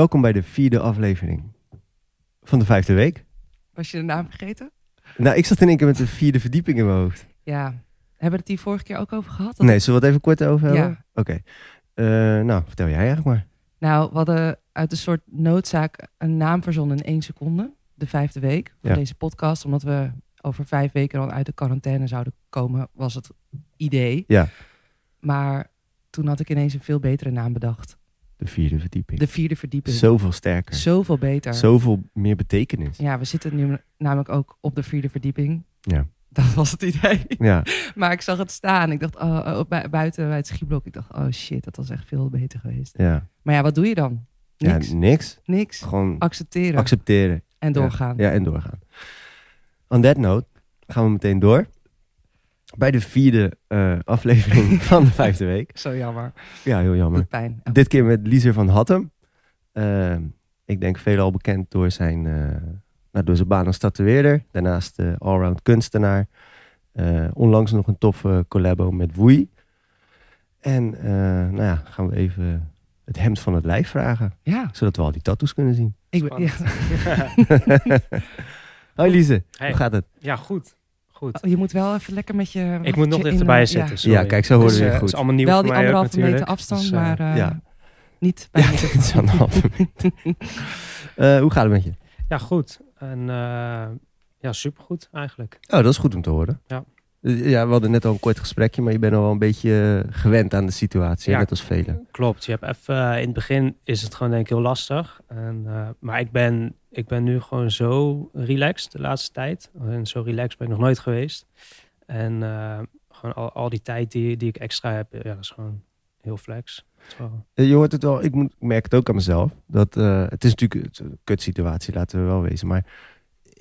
Welkom bij de vierde aflevering van de vijfde week. Was je de naam vergeten? Nou, ik zat in één keer met de vierde verdieping in mijn hoofd. Ja. Hebben we het hier vorige keer ook over gehad? Nee, zullen we het even kort over hebben? Ja. Oké. Eh, nou, vertel jij eigenlijk maar. Nou, we hadden uit een soort noodzaak een naam verzonnen in één seconde. De vijfde week van Ja. deze podcast. Omdat we over vijf weken dan uit de quarantaine zouden komen, was het idee. Ja. Maar toen had ik ineens een veel betere naam bedacht. De vierde verdieping. De vierde verdieping. Zoveel sterker. Zoveel beter. Zoveel meer betekenis. Ja, we zitten nu namelijk ook op de vierde verdieping. Ja. Dat was het idee. Ja. Maar ik zag het staan. Ik dacht, oh, oh, bu- buiten bij het schieblok. Ik dacht, oh shit, dat was echt veel beter geweest. Ja. Maar ja, wat doe je dan? Niks. Ja, niks. Niks. Gewoon Accepteren accepteren. en doorgaan. Ja, en doorgaan. On that note gaan we meteen door. Bij de vierde eh, aflevering van de vijfde week. Zo jammer. Ja, heel jammer. Doet pijn. Dit keer met Lieser van Hattem. Eh, ik denk veelal bekend door zijn, eh, nou, door zijn baan als tatoeëerder. Daarnaast eh, allround kunstenaar. Eh, onlangs nog een toffe collabo met Woei. En eh, nou ja, gaan we even het hemd van het lijf vragen. Ja, Zodat we al die tattoos kunnen zien. ik ben, ja. Hoi Lise, Hey. hoe gaat het? Ja, goed. Goed. Oh, je moet wel even lekker met je... ik moet nog dichterbij zitten. ja. sorry. Ja, kijk, zo hoorde Dus, je eh, goed. Het is allemaal nieuw Wel voor die mij ook anderhalve meter natuurlijk. afstand, Dus, eh, maar eh, ja. niet bij Ja, het is anderhalve. Eh, hoe gaat het met je? Ja, goed. En eh, ja, supergoed eigenlijk. Oh, dat is goed om te horen. Ja. Ja, we hadden net al een kort gesprekje, maar je bent al wel een beetje gewend aan de situatie, Ja. net als velen. Klopt. Je hebt even, in het begin is het gewoon denk ik heel lastig. En, eh, maar ik ben, ik ben nu gewoon zo relaxed de laatste tijd. En zo relaxed ben ik nog nooit geweest. En eh, gewoon al, al die tijd die, die ik extra heb, ja, dat is gewoon heel flex. Het is wel- Eh, Je hoort het wel, ik, moet, ik merk het ook aan mezelf. Dat, eh, het is natuurlijk een kutsituatie, laten we wel wezen. Maar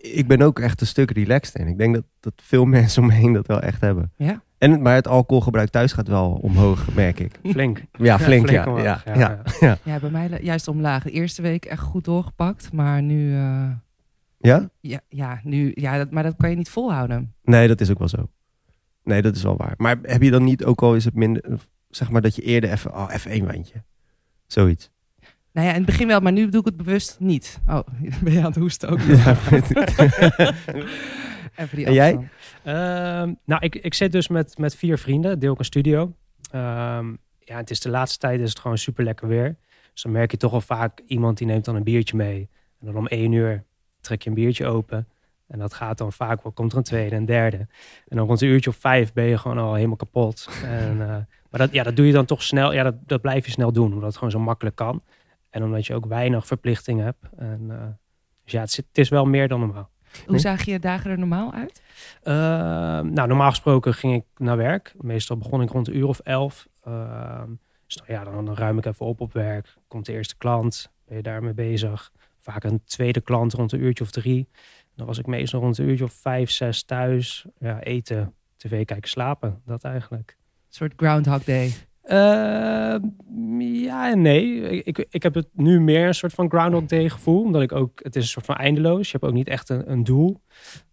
ik ben ook echt een stuk relaxed in. Ik denk dat, dat veel mensen om me heen dat wel echt hebben. Ja. En, het- maar het alcoholgebruik thuis gaat wel omhoog, merk ik. Flink. Ja, flink, ja. ja, Ja, ja, ja. Ja, bij mij juist omlaag. De eerste week echt goed doorgepakt, maar nu... eh, Ja? ja, ja, nu, ja dat, maar dat kan je niet volhouden. Nee, dat is ook wel zo. Nee, dat is wel waar. Maar heb je dan niet, ook al is het minder, zeg maar dat je eerder even, oh, even één wijntje. Zoiets. Nou ja, in het begin wel, maar nu doe ik het bewust niet. Oh, ben je aan het hoesten ook? Ja, Die En jij? Ehm, nou, ik, ik zit dus met, met vier vrienden, deel ik een studio. Ehm, ja, het is de laatste tijd is het gewoon super lekker weer. Dus dan merk je toch wel vaak iemand die neemt dan een biertje mee. En dan om één uur trek je een biertje open. En dat gaat dan vaak wel, komt er een tweede en derde. En dan rond een uurtje of vijf ben je gewoon al helemaal kapot. En, eh, maar dat, ja, dat doe je dan toch snel. Ja, dat, dat blijf je snel doen, omdat het gewoon zo makkelijk kan. En omdat je ook weinig verplichtingen hebt. En, eh, dus ja, het, zit- het is wel meer dan normaal. Hoe zagen je dagen er normaal uit? Ehm, nou, normaal gesproken ging ik naar werk. Meestal begon ik rond een uur of elf. Ehm, dus dan, ja, dan, dan ruim ik even op op werk. Komt de eerste klant, ben je daarmee bezig. Vaak een tweede klant rond een uurtje of drie. Dan was ik meestal rond een uurtje of vijf, zes thuis. Ja, eten, tv kijken, slapen. Dat eigenlijk. Een soort Groundhog Day. Ehm, ja en nee. Ik, ik heb het nu meer een soort van Groundhog Day gevoel. Omdat ik ook, het is een soort van eindeloos. Je hebt ook niet echt een, een doel.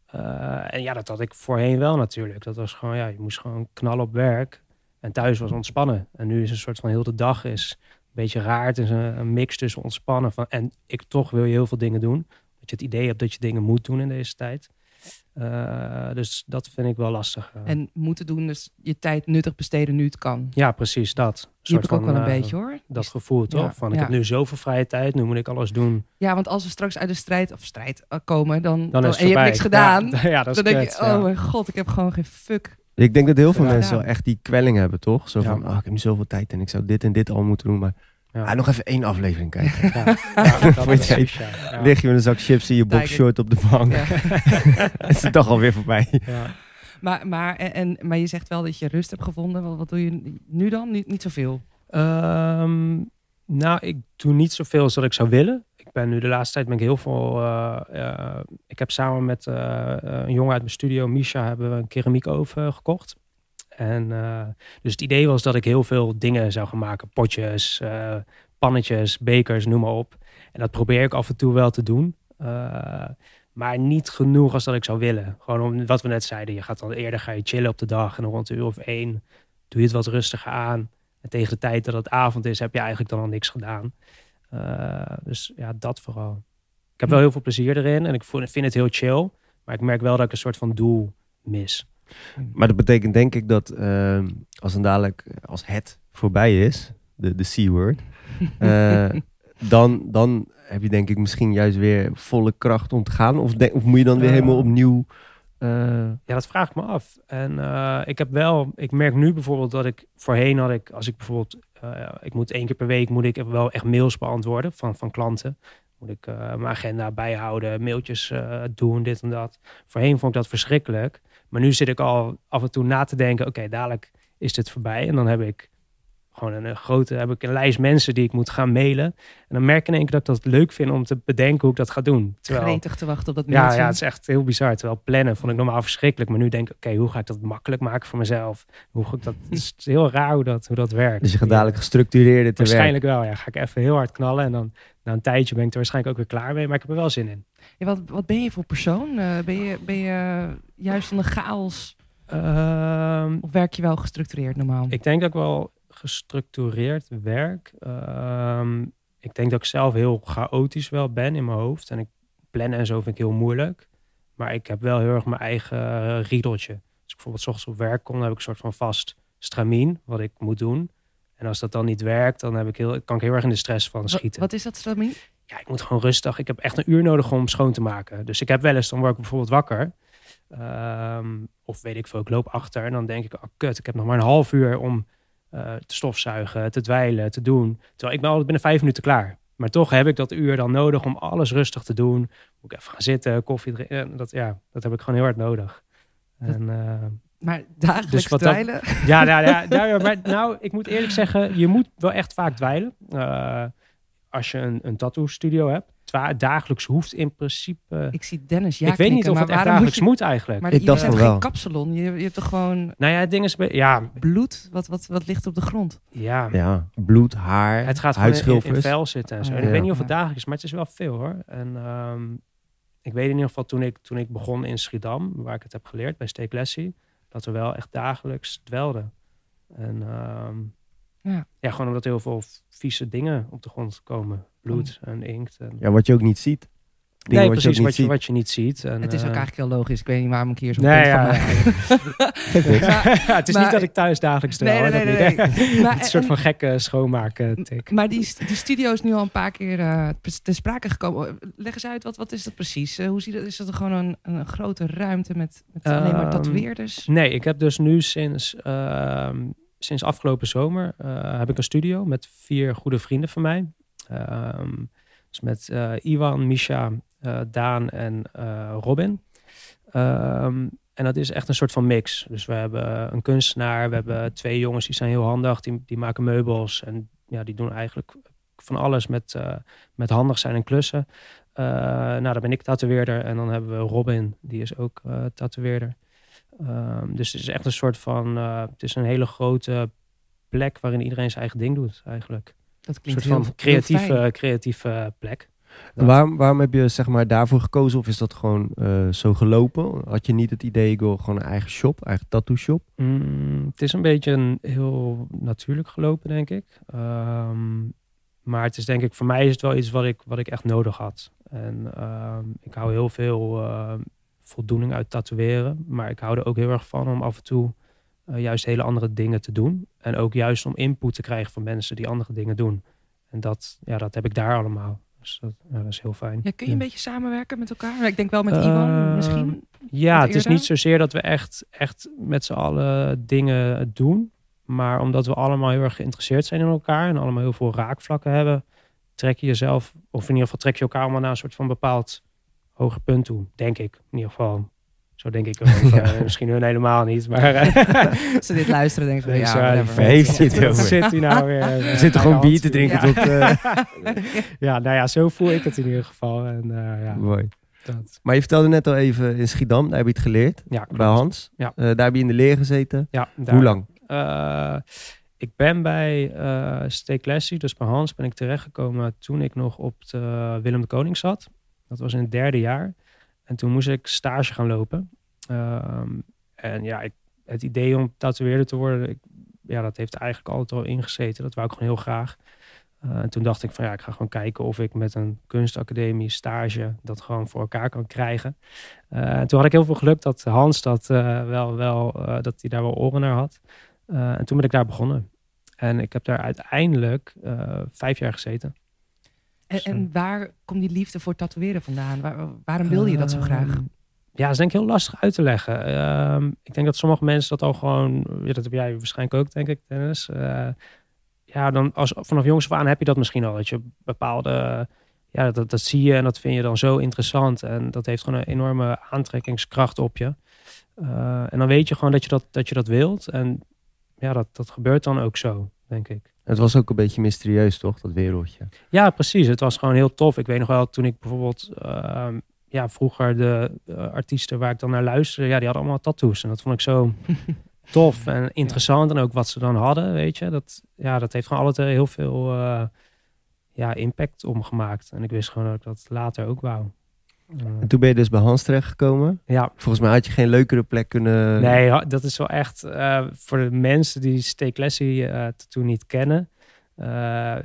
Eh, en ja, dat had ik voorheen wel natuurlijk. Dat was gewoon, ja, je moest gewoon knallen op werk. En thuis was ontspannen. En nu is een soort van heel de dag is een beetje raar. Het is een, een mix tussen ontspannen van, en ik toch wil je heel veel dingen doen. Dat je het idee hebt dat je dingen moet doen in deze tijd. Eh, dus dat vind ik wel lastig. eh. En moeten doen, dus je tijd nuttig besteden nu het kan. ja, precies dat. Die heb ik ook wel een eh, beetje hoor. dat gevoel toch? Ja, van ik ja. heb nu zoveel vrije tijd, nu moet ik alles doen. Ja, want als we straks uit de strijd of strijd komen, dan, Dan is het en je hebt niks gedaan, Ja, ja, dat is dan denk kut, je, ja. oh mijn god, ik heb gewoon geen fuck. Ik denk dat heel veel Ja. mensen wel echt die kwelling hebben, toch? Zo Ja. van, oh, ik heb nu zoveel tijd en ik zou dit en dit al moeten doen. Maar Ja. ah, nog even één aflevering kijken. Ja, ja. Lig je met een zak chips in je boxshort op de bank. Ja. is het toch alweer voorbij. Ja. Maar, maar, en, maar je zegt wel dat je rust hebt gevonden. Wat, wat doe je nu dan? Niet, niet zoveel. Ehm, nou, ik doe niet zoveel als dat ik zou willen. Ik ben nu de laatste tijd ben ik heel veel. eh, eh, ik heb samen met eh, een jongen uit mijn studio, Misha, hebben we een keramiekoven gekocht. En eh, dus het idee was dat ik heel veel dingen zou gaan maken: potjes, eh, pannetjes, bekers, noem maar op. En dat probeer ik af en toe wel te doen. Eh, maar niet genoeg als dat ik zou willen. Gewoon om wat we net zeiden. Je gaat dan eerder ga je chillen op de dag. En dan rond een uur of één doe je het wat rustiger aan. En tegen de tijd dat het avond is, heb je eigenlijk dan al niks gedaan. Dus ja, dat vooral. Ik heb wel heel veel plezier erin en ik vind het heel chill. Maar ik merk wel dat ik een soort van doel mis. Maar dat betekent denk ik dat ehm, als een dadelijk, als het voorbij is, de, de C-word, eh, dan, dan heb je denk ik misschien juist weer volle kracht om te gaan. Of, denk- of moet je dan weer helemaal opnieuw... eh, Ja, dat vraag ik me af. En eh, ik heb wel, ik merk nu bijvoorbeeld dat ik voorheen had ik, als ik bijvoorbeeld, ik moet één keer per week moet ik wel echt mails beantwoorden van, van klanten. Moet ik eh, mijn agenda bijhouden, mailtjes eh, doen, dit en dat. Voorheen vond ik dat verschrikkelijk. Maar nu zit ik al af en toe na te denken, oké, dadelijk is dit voorbij. En dan heb ik gewoon een, eh, grote, heb ik een lijst mensen die ik moet gaan mailen. En dan merk ik in één keer dat ik dat leuk vind om te bedenken hoe ik dat ga doen. Terwijl, Gretig te wachten op dat ja, mailtje. ja, het is echt heel bizar. Terwijl plannen vond ik normaal verschrikkelijk. Maar nu denk ik, oké, hoe ga ik dat makkelijk maken voor mezelf? Hoe ga ik dat, het is heel raar hoe dat, hoe dat werkt. dus je gaat Ja, dadelijk gestructureerder te werk. Waarschijnlijk wel, ja. Ga ik even heel hard knallen. En dan na een tijdje ben ik er waarschijnlijk ook weer klaar mee. Maar ik heb er wel zin in. Ja, wat, wat ben je voor persoon? Eh, ben, je, ben je juist van de chaos? Ehm, Of werk je wel gestructureerd normaal? ik denk dat ik wel gestructureerd werk. Ehm, ik denk dat ik zelf heel chaotisch wel ben in mijn hoofd. En ik plannen en zo vind ik heel moeilijk. Maar ik heb wel heel erg mijn eigen riedeltje. Als ik bijvoorbeeld 's ochtends op werk kom, dan heb ik een soort van vast stramien wat ik moet doen. En als dat dan niet werkt, dan heb ik heel, kan ik heel erg in de stress van Wat, schieten. wat is dat, Stramien? Ja, ik moet gewoon rustig. Ik heb echt een uur nodig om schoon te maken. Dus ik heb wel eens, dan word ik bijvoorbeeld wakker. Ehm, of weet ik veel, ik loop achter en dan denk ik, oh kut, ik heb nog maar een half uur om eh, te stofzuigen, te dweilen, te doen. Terwijl ik ben altijd binnen vijf minuten klaar. Maar toch heb ik dat uur dan nodig om alles rustig te doen. Moet ik even gaan zitten, koffie drinken. Eh, Dat, ja, dat heb ik gewoon heel hard nodig. En, eh, Maar dagelijks Dus wat dat- dweilen? ja, ja, ja, ja, ja, maar nou, ik moet eerlijk zeggen, je moet wel echt vaak dweilen. Eh, als je een, een tattoo studio hebt. Twa- dagelijks hoeft in principe... Ik zie Dennis ja ik weet niet of het echt waarom dagelijks moet eigenlijk. Maar Ik je dacht hebt van geen wel. kapsalon. Je, je hebt toch gewoon Nou ja, het ding is... Ja, bloed wat, wat, wat ligt op de grond? ja. Ja, bloed, haar, het gaat gewoon in, in zitten en zo. En Ja. ik weet niet of het dagelijks is, maar het is wel veel hoor. En ehm, ik weet in ieder geval toen ik, toen ik begon in Schiedam, waar ik het heb geleerd bij Steak Lassie, dat we wel echt dagelijks dwelden. En ehm, Ja. ja, gewoon omdat er heel veel vieze dingen op de grond komen. Bloed en inkt. En... Ja, wat je ook niet ziet. Dingen nee, wat je precies, ook wat niet je, wat je niet ziet. En, het is ook eh, eigenlijk heel logisch. Ik weet niet waarom ik hier zo'n Nee, punt van ja, maak. ja, het is Maar- niet dat ik thuis dagelijks Nee, hoor, nee, dat nee, niet. nee. Maar, het is een soort en- van gekke schoonmaken tik. Maar die, die studio is nu al een paar keer eh, te sprake gekomen. Leg eens uit, wat, wat is dat precies? Eh, hoe ziet dat? Is dat gewoon een, een grote ruimte met, met alleen maar Ehm, tatoeëerders? Nee, ik heb dus nu sinds, ehm, sinds afgelopen zomer eh, heb ik een studio met vier goede vrienden van mij. Ehm, dus met eh, Iwan, Misha, eh, Daan en Robin. Ehm, en dat is echt een soort van mix. Dus we hebben een kunstenaar, we hebben twee jongens die zijn heel handig, die, die maken meubels en ja, die doen eigenlijk van alles met, met handig zijn en klussen. Nou, dan ben ik tatoeëerder en dan hebben we Robin, die is ook tatoeëerder. Ehm, dus het is echt een soort van, eh, het is een hele grote plek waarin iedereen zijn eigen ding doet eigenlijk. Dat Een klinkt soort van heel, creatieve, heel fijn. creatieve plek. En Waarom, waarom heb je zeg maar daarvoor gekozen? Of is dat gewoon eh, zo gelopen? Had je niet het idee, ik wil gewoon een eigen shop, eigen tattoo shop? Mm, het is een beetje een heel natuurlijk gelopen, denk ik. Ehm, maar het is denk ik, voor mij is het wel iets wat ik, wat ik echt nodig had. En ehm, ik hou heel veel ehm, voldoening uit tatoeëren. Maar ik hou er ook heel erg van om af en toe eh, juist hele andere dingen te doen. En ook juist om input te krijgen van mensen die andere dingen doen. En dat, ja, dat heb ik daar allemaal. Dus dat, ja, dat is heel fijn. Ja, kun je een beetje samenwerken met elkaar? Ik denk wel met Iwan Ehm, misschien. Ja, het is niet zozeer dat we echt, echt met z'n allen dingen doen. Maar omdat we allemaal heel erg geïnteresseerd zijn in elkaar en allemaal heel veel raakvlakken hebben, trek je jezelf, of in ieder geval trek je elkaar allemaal naar een soort van bepaald hoger punt toe. Denk ik. In ieder geval. Zo denk ik erover. Eh, Misschien hun helemaal niet. Maar eh, Als ze dit luisteren, denken ze, Dus, ja, ja, heeft over. zit hij nou weer? We zitten gewoon bier te drinken Ja. tot... eh, ja, nou ja, zo voel ik het in ieder geval. En eh, ja, mooi. dat. Maar je vertelde net al even in Schiedam, daar heb je het geleerd. Ja. Bij Hans. Ja. Eh, daar heb je in de leer gezeten. Ja, daar- Hoe lang? Eh, ik ben bij eh Steak Lassie, dus bij Hans, ben ik terechtgekomen toen ik nog op de Willem de Koning zat. Dat was in het derde jaar. En toen moest ik stage gaan lopen. Ehm, en ja, ik, het idee om tatoeëerder te worden, ja, dat heeft eigenlijk altijd al ingezeten. Dat wou ik gewoon heel graag. Eh, en toen dacht ik van ja, ik ga gewoon kijken of ik met een kunstacademie stage dat gewoon voor elkaar kan krijgen. Uh, toen had ik heel veel geluk dat Hans dat uh, wel, wel dat hij daar wel oren naar had. en toen ben ik daar begonnen. En ik heb daar uiteindelijk vijf jaar gezeten. En, en, waar komt die liefde voor tatoeëren vandaan? Waar, waarom wilde je dat zo graag? Ehm, ja, dat is denk ik heel lastig uit te leggen. Ehm, ik denk dat sommige mensen dat al gewoon... Ja, dat heb jij waarschijnlijk ook, denk ik, Dennis. Uh, ja, dan als, vanaf jongs af aan heb je dat misschien al. Dat je bepaalde... Ja, dat, dat zie je en dat vind je dan zo interessant. En dat heeft gewoon een enorme aantrekkingskracht op je. Uh, en dan weet je gewoon dat je dat, dat, je dat wilt. En ja, dat, dat gebeurt dan ook zo, denk ik. Het was ook een beetje mysterieus, toch, dat wereldje? Ja, precies. Het was gewoon heel tof. Ik weet nog wel, toen ik bijvoorbeeld... Uh, ja, vroeger de artiesten waar ik dan naar luisterde, ja, die hadden allemaal tattoos. En dat vond ik zo tof en interessant. En ook wat ze dan hadden, weet je. Dat, ja, dat heeft gewoon altijd heel veel uh, ja, impact omgemaakt. En ik wist gewoon dat ik dat later ook wou. Uh, en toen ben je dus bij Hans terechtgekomen. Ja. Volgens mij had je geen leukere plek kunnen... Nee, dat is wel echt... Uh, voor de mensen die Stay Classy toen niet kennen...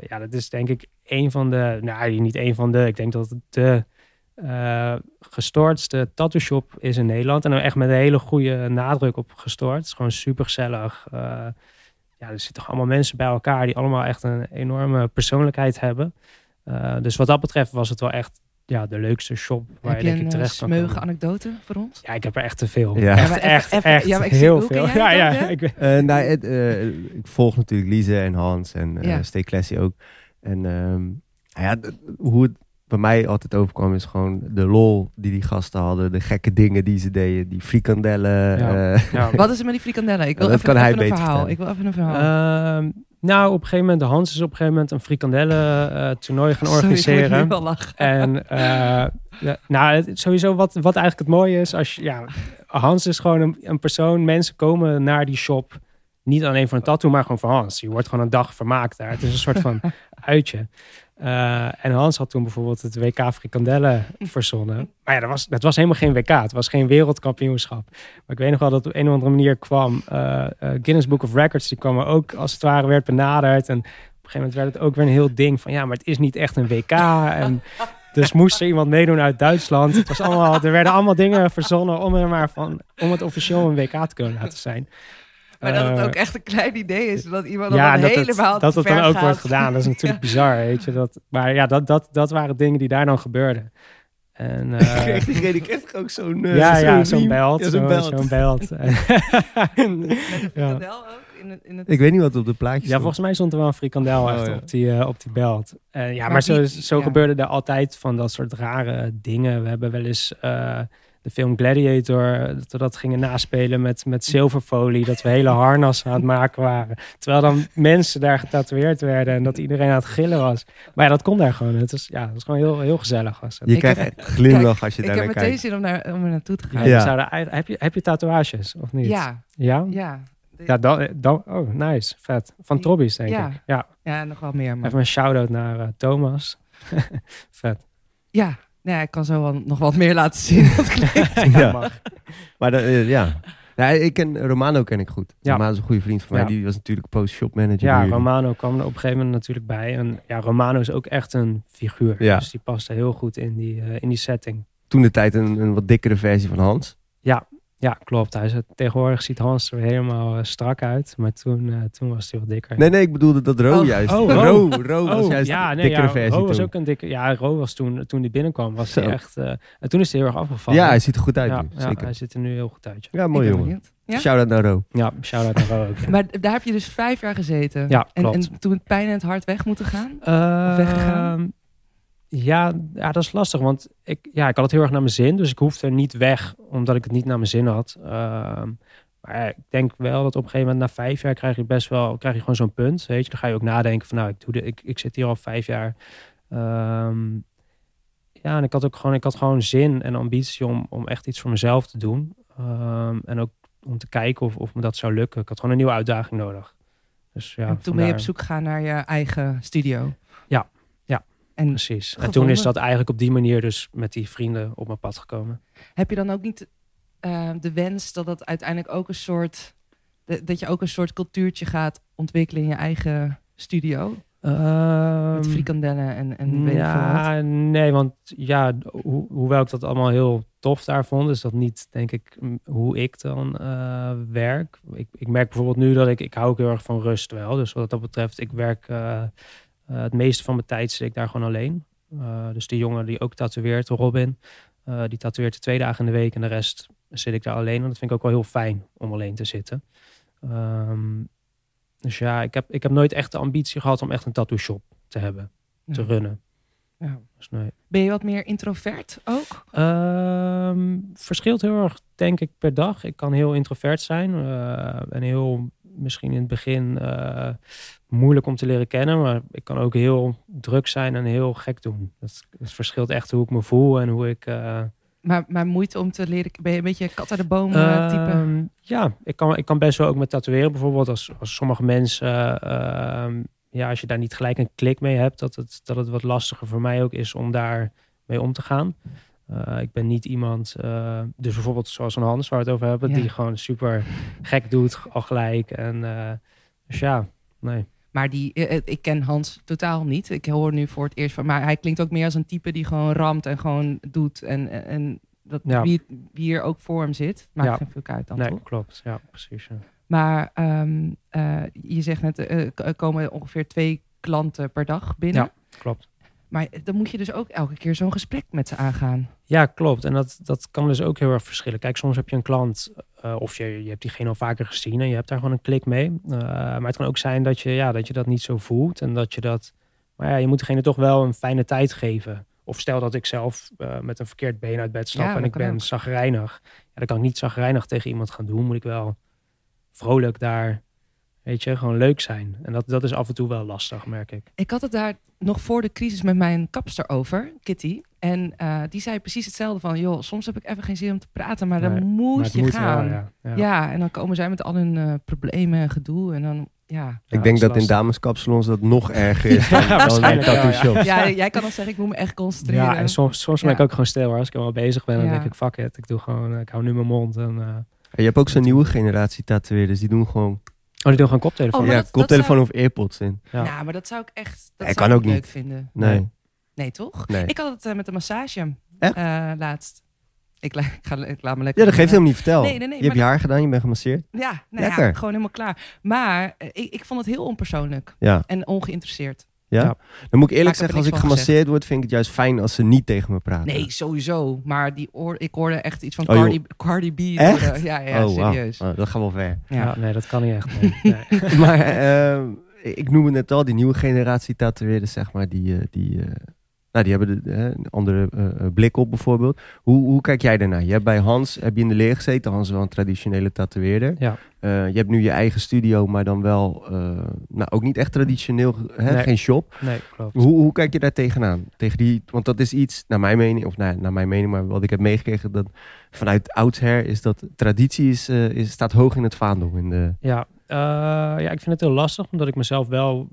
ja, dat is denk ik een van de... Nou, niet een van de... Ik denk dat het de uh, gestoordste tattoo shop is in Nederland. En dan echt met een hele goede nadruk op gestoord. Het is gewoon super gezellig. Uh, ja, er zitten allemaal mensen bij elkaar die allemaal echt een enorme persoonlijkheid hebben. Uh, dus wat dat betreft was het wel echt ja, de leukste shop waar heb je, denk ik terecht kan smeuige anekdote voor ons? Ja, ik heb er echt te veel. Ja, echt, echt, echt, echt ja, heel veel. Ja, ja. Ik, uh, nou, het, uh, ik volg natuurlijk Lise en Hans en uh, ja. Stay Classy ook. En um, ja, hoe het bij mij altijd overkwam, is gewoon de lol die die gasten hadden. De gekke dingen die ze deden. Die frikandellen. Ja. Uh, ja. Wat is er met die frikandellen? Ik wil even, kan even hij een verhaal. Ik wil even een verhaal. Uh, nou, op een gegeven moment, de Hans is op een gegeven moment een frikandellen uh, toernooi gaan organiseren. Sorry, ik wel lachen. En uh, ja, nou, sowieso wat, wat eigenlijk het mooie is, als je, ja, Hans is gewoon een, een persoon. Mensen komen naar die shop niet alleen voor een tattoo, maar gewoon voor Hans. Je wordt gewoon een dag vermaakt daar. Het is een soort van uitje. Uh, en Hans had toen bijvoorbeeld het WK frikandellen verzonnen. Maar ja, dat was, dat was helemaal geen WK. Het was geen wereldkampioenschap. Maar ik weet nog wel dat op een of andere manier kwam uh, uh, Guinness Book of Records. Die kwam ook als het ware werd benaderd. En op een gegeven moment werd het ook weer een heel ding van ja, maar het is niet echt een WK. En dus moest er iemand meedoen uit Duitsland. Het was allemaal, er werden allemaal dingen verzonnen om er maar van om het officieel een WK te kunnen laten zijn. Maar dat het ook echt een klein idee is. Dat iemand ja, dan dat helemaal het, Dat het dan ook wordt gedaan. Dat is natuurlijk bizar, weet je. Dat, maar ja, dat, dat, dat waren dingen die daar dan gebeurden. En, uh, kreeg diegene kreeg ook zo'n uh, Ja, ja, zo'n belt. Zo'n belt. Zo belt. ja. ook? In het, in het... Ik weet niet wat op de plaatjes Ja, volgens mij stond er wel een frikandel oh, echt ja. op, die, uh, op die belt. Uh, ja, maar, maar die, zo, zo ja. gebeurde er altijd van dat soort rare dingen. We hebben wel eens de film Gladiator, dat we dat gingen naspelen met, met zilverfolie. Dat we hele harnassen aan het maken waren. Terwijl dan mensen daar getatoeëerd werden en dat iedereen aan het gillen was. Maar ja, dat kon daar gewoon. Het is, ja, dat is gewoon heel, heel gezellig. Was het. Je krijgt glimlach als je daar naar kijkt. Ik heb meteen zin om, naar, om er naartoe te gaan. Ja. Ja. Zouden, heb, je, heb je tatoeages of niet? Ja. Ja? Ja. Ja, dan, dan, oh, nice. Vet. Van Trobbies, denk ja. ik. Ja. ja, nog wel meer. Maar... Even een shout-out naar uh, Thomas. Vet. Ja, ja, ik kan zo wel nog wat meer laten zien. ja, ja. Maar de, uh, ja. ja, ik ken Romano ken ik goed. Ja. Romano is een goede vriend van mij. Ja. Die was natuurlijk post-shop manager. Ja, Romano kwam er op een gegeven moment natuurlijk bij. En ja, Romano is ook echt een figuur. Ja. Dus die paste heel goed in die, uh, in die setting. Toen de tijd een, een wat dikkere versie van Hans. Ja, ja, klopt. Hij is, tegenwoordig ziet Hans er helemaal uh, strak uit. Maar toen, uh, toen was hij wat dikker. Nee, nee, ik bedoelde dat Ro oh, juist. Oh, Ro, Ro was oh, juist ja, nee, dikkere ja, versie Ro was toen. ook een dikke... Ja, Ro was toen, toen hij binnenkwam, was hij echt... Uh, en toen is hij heel erg afgevallen. Ja, hij ziet er goed uit ja, nu. Ja, zeker. hij ziet er nu heel goed uit. Ja, mooi jongen. Ja? Shout-out naar Ro. Ja, shout-out naar Ro ook. Ja. Maar daar heb je dus vijf jaar gezeten. Ja, klopt. En, en toen het pijn en het hart weg moeten gaan? of weggegaan? Ja, ja, dat is lastig, want ik, ja, ik had het heel erg naar mijn zin. Dus ik hoefde er niet weg, omdat ik het niet naar mijn zin had. Uh, maar ik denk wel dat op een gegeven moment na vijf jaar krijg je best wel, krijg je gewoon zo'n punt. Weet je, dan ga je ook nadenken van nou, ik, doe de, ik, ik zit hier al vijf jaar. Um, ja, en ik had ook gewoon, ik had gewoon zin en ambitie om, om echt iets voor mezelf te doen. Um, en ook om te kijken of, of me dat zou lukken. Ik had gewoon een nieuwe uitdaging nodig. Dus ja, en toen ben je op zoek gegaan naar je eigen studio. En precies. Gevonden? En toen is dat eigenlijk op die manier dus met die vrienden op mijn pad gekomen. Heb je dan ook niet uh, de wens dat dat uiteindelijk ook een soort. De, dat je ook een soort cultuurtje gaat ontwikkelen in je eigen studio? Ehm, Met frikandellen en, en weet wat. ja, nee, want ja, ho- hoewel ik dat allemaal heel tof daar vond, is dat niet, denk ik, hoe ik dan eh, werk. Ik, ik merk bijvoorbeeld nu dat ik, ik hou ook heel erg van rust wel. Dus wat dat betreft, ik werk eh, eh, het meeste van mijn tijd zit ik daar gewoon alleen. Eh, dus die jongen die ook tatoeëert, Robin, eh, die tatoeëert twee dagen in de week en de rest zit ik daar alleen. En dat vind ik ook wel heel fijn om alleen te zitten. Ehm, dus ja, ik heb, ik heb nooit echt de ambitie gehad om echt een tattoo shop te hebben, te runnen. Ja. Dus nee. Ben je wat meer introvert ook? Ehm, verschilt heel erg, denk ik, per dag. Ik kan heel introvert zijn eh, en heel misschien in het begin eh, moeilijk om te leren kennen, maar ik kan ook heel druk zijn en heel gek doen. Het, het verschilt echt hoe ik me voel en hoe ik. eh, Maar, maar moeite om te leren... Ben je een beetje kat uit de boom eh, type? Ehm, ja, ik kan, ik kan best wel ook met tatoeëren bijvoorbeeld. Als, als sommige mensen, ehm, ja, als je daar niet gelijk een klik mee hebt, dat het, dat het wat lastiger voor mij ook is om daar mee om te gaan. Eh, ik ben niet iemand, eh, dus bijvoorbeeld zoals een Hans waar we het over hebben, Ja. die gewoon super gek doet al gelijk. En eh, dus ja, nee. Maar die, ik ken Hans totaal niet. Ik hoor nu voor het eerst van... Maar hij klinkt ook meer als een type die gewoon ramt en gewoon doet. En, en- dat, Ja. wie, wie hier ook voor hem zit, maakt Ja. geen fuck uit dan Nee, toch? klopt. Ja, precies. ja. Maar ehm, eh, je zegt net, er komen ongeveer twee klanten per dag binnen. Ja. Klopt. Maar dan moet je dus ook elke keer zo'n gesprek met ze aangaan. Ja, klopt. En dat, dat kan dus ook heel erg verschillen. Kijk, soms heb je een klant, eh, of je, je hebt diegene al vaker gezien en je hebt daar gewoon een klik mee. Eh, maar het kan ook zijn dat je, ja, dat je dat niet zo voelt en dat je dat. Maar ja, je moet degene toch wel een fijne tijd geven. Of stel dat ik zelf eh, met een verkeerd been uit bed stap Ja, en ik ben zagrijnig. Ja, dan kan ik niet zagrijnig tegen iemand gaan doen. Moet ik wel vrolijk daar, weet je, gewoon leuk zijn. En dat, dat is af en toe wel lastig, merk ik. Ik had het daar nog voor de crisis met mijn kapster over, Kitty. En eh, die zei precies hetzelfde van... joh, soms heb ik even geen zin om te praten, maar dan moet maar je moet wel, gaan. ja. ja. Ja. en dan komen zij met al hun eh, problemen en gedoe. En dan, ja... Ja, ik denk dat in dameskapsalons dat nog erger is Ja, dan, dan bij waarschijnlijk wel, tattoo ja. shops. ja, jij kan dan zeggen, ik moet me echt concentreren. Ja, en soms, soms ben ik ook gewoon stil hoor. Als ik helemaal bezig ben, dan Ja. denk ik, fuck it. Ik doe gewoon, ik hou nu mijn mond. En, eh, Je hebt ook zo'n nieuwe generatie tatoeëerders. Die doen gewoon die doen gewoon koptelefoon. Oh, ja, dat- dat koptelefoon zou- of earpods in. Ja. Ja, maar dat zou ik echt dat Nee, zou kan ik ook leuk niet. vinden. Nee. Nee. Nee, toch? nee. Ik had het eh, met de massage Echt? eh, laatst. Ik, la- ik, ga, ik laat me lekker... Ja, dat geeft helemaal niet vertel. Nee, nee, nee, je hebt je haar gedaan, je bent gemasseerd. Ja, nou ja, Lekker. gewoon helemaal klaar. Maar eh, ik, ik vond het heel onpersoonlijk Ja. en ongeïnteresseerd. Ja? Ja. Dan moet ik eerlijk ik zeggen, als ik gemasseerd word, vind ik het juist fijn als ze niet tegen me praten. Nee, sowieso. Maar die oor, ik hoorde echt iets van Oh. Cardi, Cardi B. Echt? ja, ja, oh, serieus. Oh, dat gaat wel ver. Ja. Ja, nee, dat kan niet echt. Nee. Nee. maar ehm, ik noemde net al, die nieuwe generatie tatoeëerders, zeg maar, die, eh, die, eh, nou, die hebben de, een andere eh, eh, blik op bijvoorbeeld. Hoe, hoe kijk jij daarnaar? Je hebt bij Hans, heb je in de leer gezeten. Hans is wel een traditionele tatoeëerder. Ja. Eh, je hebt nu je eigen studio, maar dan wel, nou, ook niet echt traditioneel, hè? Nee. geen shop. nee, klopt. Hoe, hoe kijk je daar tegenaan? Tegen die, want dat is iets, naar mijn mening, of naar, naar mijn mening, maar wat ik heb meegekregen, dat vanuit oudsher is dat traditie is, is, staat hoog in het vaandel. In de, Ja, ja, ik vind het heel lastig, omdat ik mezelf wel...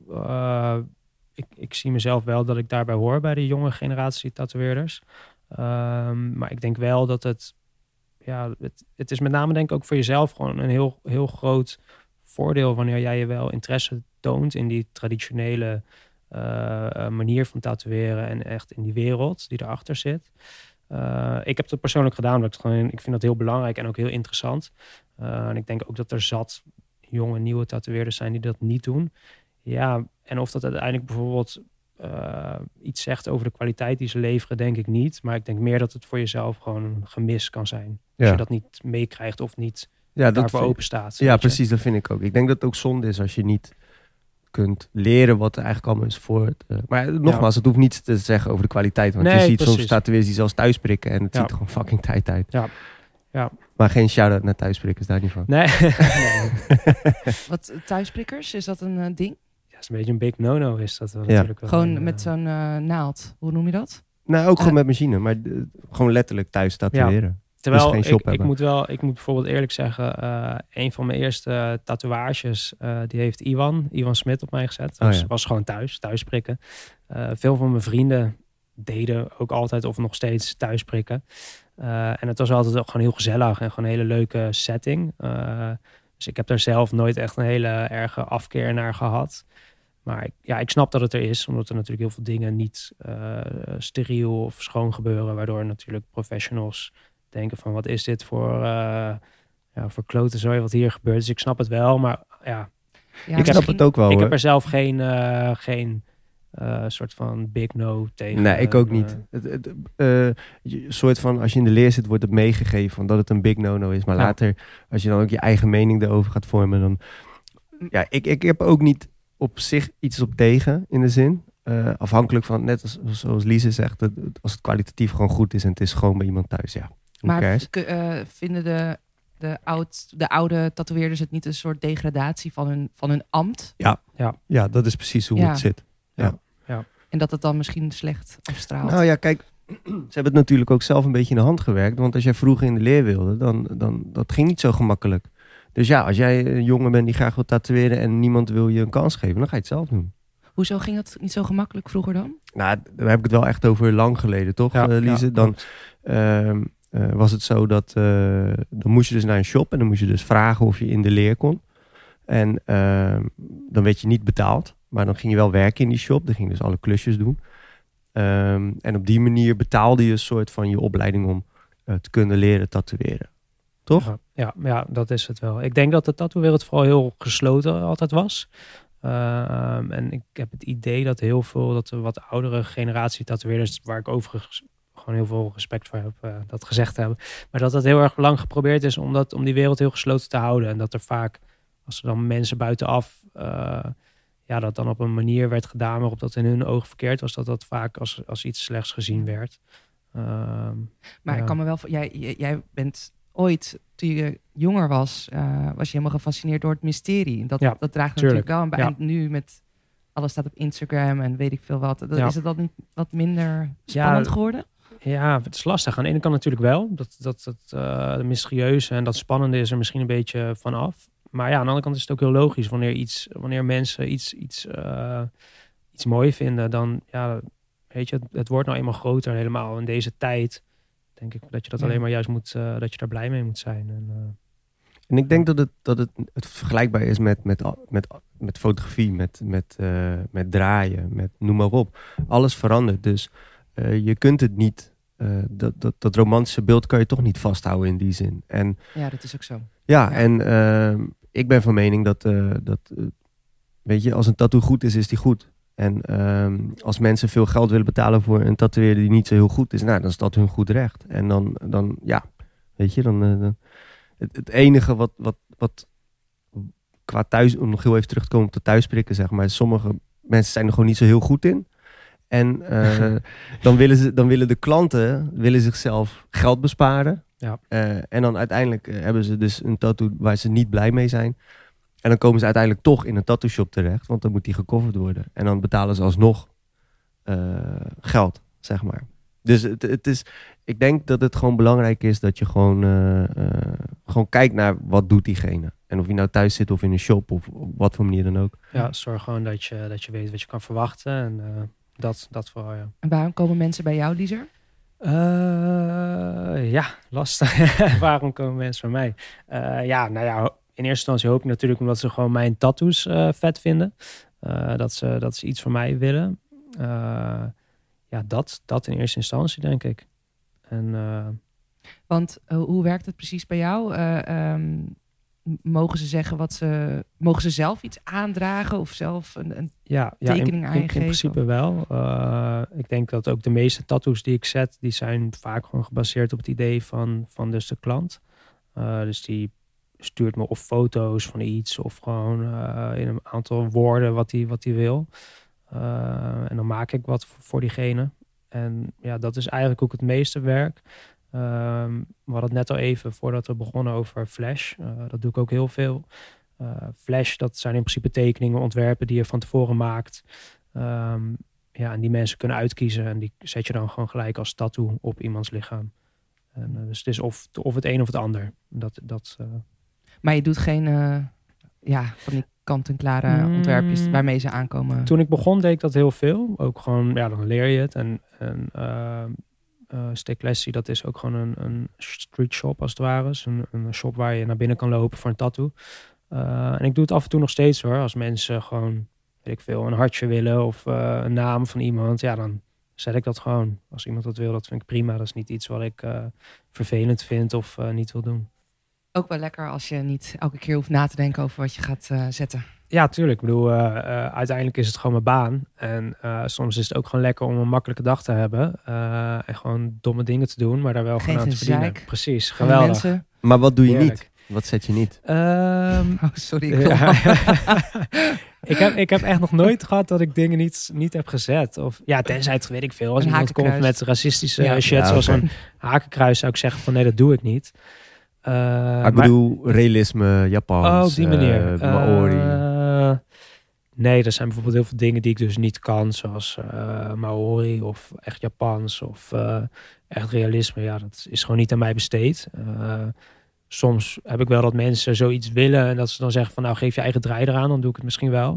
ik, ik zie mezelf wel dat ik daarbij hoor bij de jonge generatie tatoeëerders. Ehm, maar ik denk wel dat het... Ja, het, het is met name denk ik ook voor jezelf gewoon een heel, heel groot voordeel... wanneer jij je wel interesse toont in die traditionele eh, eh, manier van tatoeëren... en echt in die wereld die erachter zit. Eh, ik heb dat persoonlijk gedaan, omdat ik, gewoon, ik vind dat heel belangrijk en ook heel interessant. En ik denk ook dat er zat jonge, nieuwe tatoeëerders zijn die dat niet doen. Ja, en of dat uiteindelijk bijvoorbeeld eh, iets zegt over de kwaliteit die ze leveren, denk ik niet. Maar ik denk meer dat het voor jezelf gewoon een gemis kan zijn. Als je dat niet meekrijgt of niet ja, dat daarvoor open staat. Ja, je. precies, dat vind ik ook. Ik denk dat het ook zonde is als je niet kunt leren wat er eigenlijk allemaal is voor het. eh, maar nogmaals, het hoeft niets te zeggen over de kwaliteit. Want je ziet soms precies. tatoeëerders die zelfs thuis prikken en het Ja. ziet er gewoon fucking tijd uit. Ja. Ja. Maar geen shout-out naar thuisprikkers, daar niet van. Nee, nee. Wat thuisprikkers, is dat een eh, ding? Ja, is een beetje een big no-no is dat wel Ja. natuurlijk wel. Gewoon met eh, zo'n eh, naald. Hoe noem je dat? Nou, ook gewoon Eh. met machine, maar gewoon letterlijk thuis tatoeëren. Terwijl Dus ik, moet wel, ik moet bijvoorbeeld eerlijk zeggen, eh, een van mijn eerste tatoeages, eh, die heeft Iwan, Iwan Smit op mij gezet. Oh, Dus ja. was gewoon thuis, thuis prikken. Eh, veel van mijn vrienden deden ook altijd of nog steeds thuis prikken. Eh, en het was altijd ook gewoon heel gezellig en gewoon een hele leuke setting. Eh, dus ik heb daar zelf nooit echt een hele erge afkeer naar gehad. Maar ik- ja, ik snap dat het er is, omdat er natuurlijk heel veel dingen niet eh, steriel of schoon gebeuren, waardoor natuurlijk professionals denken van wat is dit voor, uh, ja, voor klote zooi wat hier gebeurt. Dus ik snap het wel, maar ja, Ja, ik snap misschien- het ook wel ik hoor. heb er zelf geen, eh, geen eh, soort van big no tegen. Nee, ik ook niet. Het, eh, soort van, als je in de leer zit, wordt het meegegeven van dat het een big no-no is. Maar Ja. later, als je dan ook je eigen mening erover gaat vormen, dan... Ja, ik, ik heb ook niet op zich iets op tegen, in de zin. Eh, afhankelijk van, net als, zoals Lise zegt, het- als het kwalitatief gewoon goed is en het is gewoon bij iemand thuis, ja. Maar eh, vinden de, de, oud, de oude tatoeëerders het niet een soort degradatie van hun, van hun ambt? Ja, dat is precies hoe Ja. het zit. En dat het dan misschien slecht afstraalt? Nou ja, kijk, ze hebben het natuurlijk ook zelf een beetje in de hand gewerkt. Want als jij vroeger in de leer wilde, dan, dan dat ging niet zo gemakkelijk. Dus ja, als jij een jongen bent die graag wil tatoeëren en niemand wil je een kans geven, dan ga je het zelf doen. Hoezo ging dat niet zo gemakkelijk vroeger dan? Nou, daar heb ik het wel echt over lang geleden, toch, Ja, eh, Lise? ja, dan ehm, eh, was het zo dat eh, dan moest je dus naar een shop en dan moest je dus vragen of je in de leer kon. En ehm, dan werd je niet betaald, maar dan ging je wel werken in die shop. Dan ging je dus alle klusjes doen. Ehm, en op die manier betaalde je een soort van je opleiding om te kunnen leren tatoeëren. Toch? Ja, ja, ja, dat is het wel. Ik denk dat de tattoo-wereld vooral heel gesloten altijd was. Ehm, en ik heb het idee dat heel veel, dat de wat oudere generatie tatoeëerders, waar ik overigens gewoon heel veel respect voor heb, eh, dat gezegd hebben. Maar dat dat heel erg lang geprobeerd is om, dat, om die wereld heel gesloten te houden. En dat er vaak, als er dan mensen buitenaf, eh, ja, dat dan op een manier werd gedaan waarop dat in hun ogen verkeerd was, dat dat vaak als, als iets slechts gezien werd. Ehm, Maar Ja. ik kan me wel... jij- jij bent ooit, toen je jonger was, eh, was je helemaal gefascineerd door het mysterie. Dat, Ja, dat draagt tuurlijk. natuurlijk wel een bij. Ja. En nu met... Alles staat op Instagram en weet ik veel wat. Dat, Ja. Is het dan niet wat minder Ja, spannend geworden? Ja, het is lastig. Aan de ene kant natuurlijk wel. Dat, dat, dat eh, mysterieuze en dat spannende is er misschien een beetje vanaf. Maar ja, aan de andere kant is het ook heel logisch. Wanneer, iets, wanneer mensen iets, iets, eh, iets mooi vinden, dan ja, weet je, het, het wordt nou eenmaal groter. Helemaal in deze tijd denk ik dat je dat Ja. alleen maar juist moet, eh, dat je daar blij mee moet zijn. En, eh, En ik denk dat het, dat het, het vergelijkbaar is met, met, met, met fotografie, met, met, eh, met draaien, met noem maar op. Alles verandert. Dus eh, je kunt het niet, eh, dat, dat, dat romantische beeld kan je toch niet vasthouden in die zin. En Ja, dat is ook zo. ja, Ja. en ehm, ik ben van mening dat, eh, dat weet je, als een tattoo goed is, is die goed. En ehm, als mensen veel geld willen betalen voor een tatoeëerder die niet zo heel goed is, nou, dan is dat hun goed recht. En dan, dan ja, weet je, dan, eh, dan het, het enige wat, wat, wat qua thuis, om nog heel even terug te komen op de thuisprikken, zeg maar, sommige mensen zijn er gewoon niet zo heel goed in. En eh, dan, willen ze, dan willen de klanten willen zichzelf geld besparen. Ja. Eh, en dan uiteindelijk hebben ze dus een tattoo waar ze niet blij mee zijn. En dan komen ze uiteindelijk toch in een tattoo shop terecht, want dan moet die gecoverd worden. En dan betalen ze alsnog eh, geld, zeg maar. Dus het, het is, ik denk dat het gewoon belangrijk is dat je gewoon, eh, eh, gewoon kijkt naar wat doet diegene. En of je nou thuis zit of in een shop of op wat voor manier dan ook. ja, zorg gewoon dat je, dat je weet wat je kan verwachten. En eh, dat, dat vooral, ja. En waarom komen mensen bij jou, Lieser? Eh, ja, lastig. Waarom komen mensen bij mij? Eh, ja, nou ja, in eerste instantie hoop ik natuurlijk omdat ze gewoon mijn tattoos eh, vet vinden. Eh, dat, ze, dat ze iets van mij willen. Eh, ja, dat, dat in eerste instantie, denk ik. En Want hoe werkt het precies bij jou? Eh, ehm, mogen ze zeggen wat ze... Mogen ze zelf iets aandragen of zelf een... een ja, ja in, Tekening in, in aangegeven? principe wel. Ik denk dat ook de meeste tattoos die ik zet, die zijn vaak gewoon gebaseerd op het idee van, van dus de klant. Dus die stuurt me of foto's van iets of gewoon eh, in een aantal woorden wat hij wat die wil. Eh, en dan maak ik wat voor, diegene. En ja, dat is eigenlijk ook het meeste werk. Ehm, we hadden het net al even voordat we begonnen over Flash. Eh, dat doe ik ook heel veel. Flash, dat zijn in principe tekeningen, ontwerpen die je van tevoren maakt. Ehm, ja, en die mensen kunnen uitkiezen en die zet je dan gewoon gelijk als tattoo op iemands lichaam. En, dus het is of, of het een of het ander. Dat, dat, Maar je doet geen... eh, ja, van die kant-en-klare Mm. ontwerpjes waarmee ze aankomen. Toen ik begon deed ik dat heel veel. Ook gewoon, ja, dan leer je het. En, en uh, dat is ook gewoon een, een street shop als het ware. Dus een, een shop waar je naar binnen kan lopen voor een tattoo. Uh, en ik doe het af en toe nog steeds hoor. Als mensen gewoon, weet ik veel, een hartje willen of eh, een naam van iemand, ja, dan zet ik dat gewoon. Als iemand dat wil, dat vind ik prima. Dat is niet iets wat ik eh, vervelend vind of eh, niet wil doen. Ook wel lekker als je niet elke keer hoeft na te denken over wat je gaat eh, zetten. Ja, tuurlijk. Ik bedoel, eh, eh, uiteindelijk is het gewoon mijn baan. En eh, soms is het ook gewoon lekker om een makkelijke dag te hebben. eh, en gewoon domme dingen te doen, maar daar wel gewoon aan Geen te verdienen. Precies, geweldig. Mensen. Maar wat doe je Heerlijk. niet? Wat zet je niet? Ehm, Oh, sorry. Ik Ja. kom- ik, heb, ik heb echt nog nooit gehad dat ik dingen niet, niet heb gezet. Of ja, tenzij het weet ik veel. Als Een iemand komt met racistische Ja. shit, Ja, zoals een hakenkruis, zou ik zeggen van nee, dat doe ik niet. Eh, ik maar- bedoel, realisme, Japans, oh, op die manier. eh, Maori. Eh, nee, er zijn bijvoorbeeld heel veel dingen die ik dus niet kan, zoals eh, Maori of echt Japans of eh, echt realisme. Ja, dat is gewoon niet aan mij besteed. Eh, soms heb ik wel dat mensen zoiets willen en dat ze dan zeggen van nou geef je eigen draai eraan, dan doe ik het misschien wel.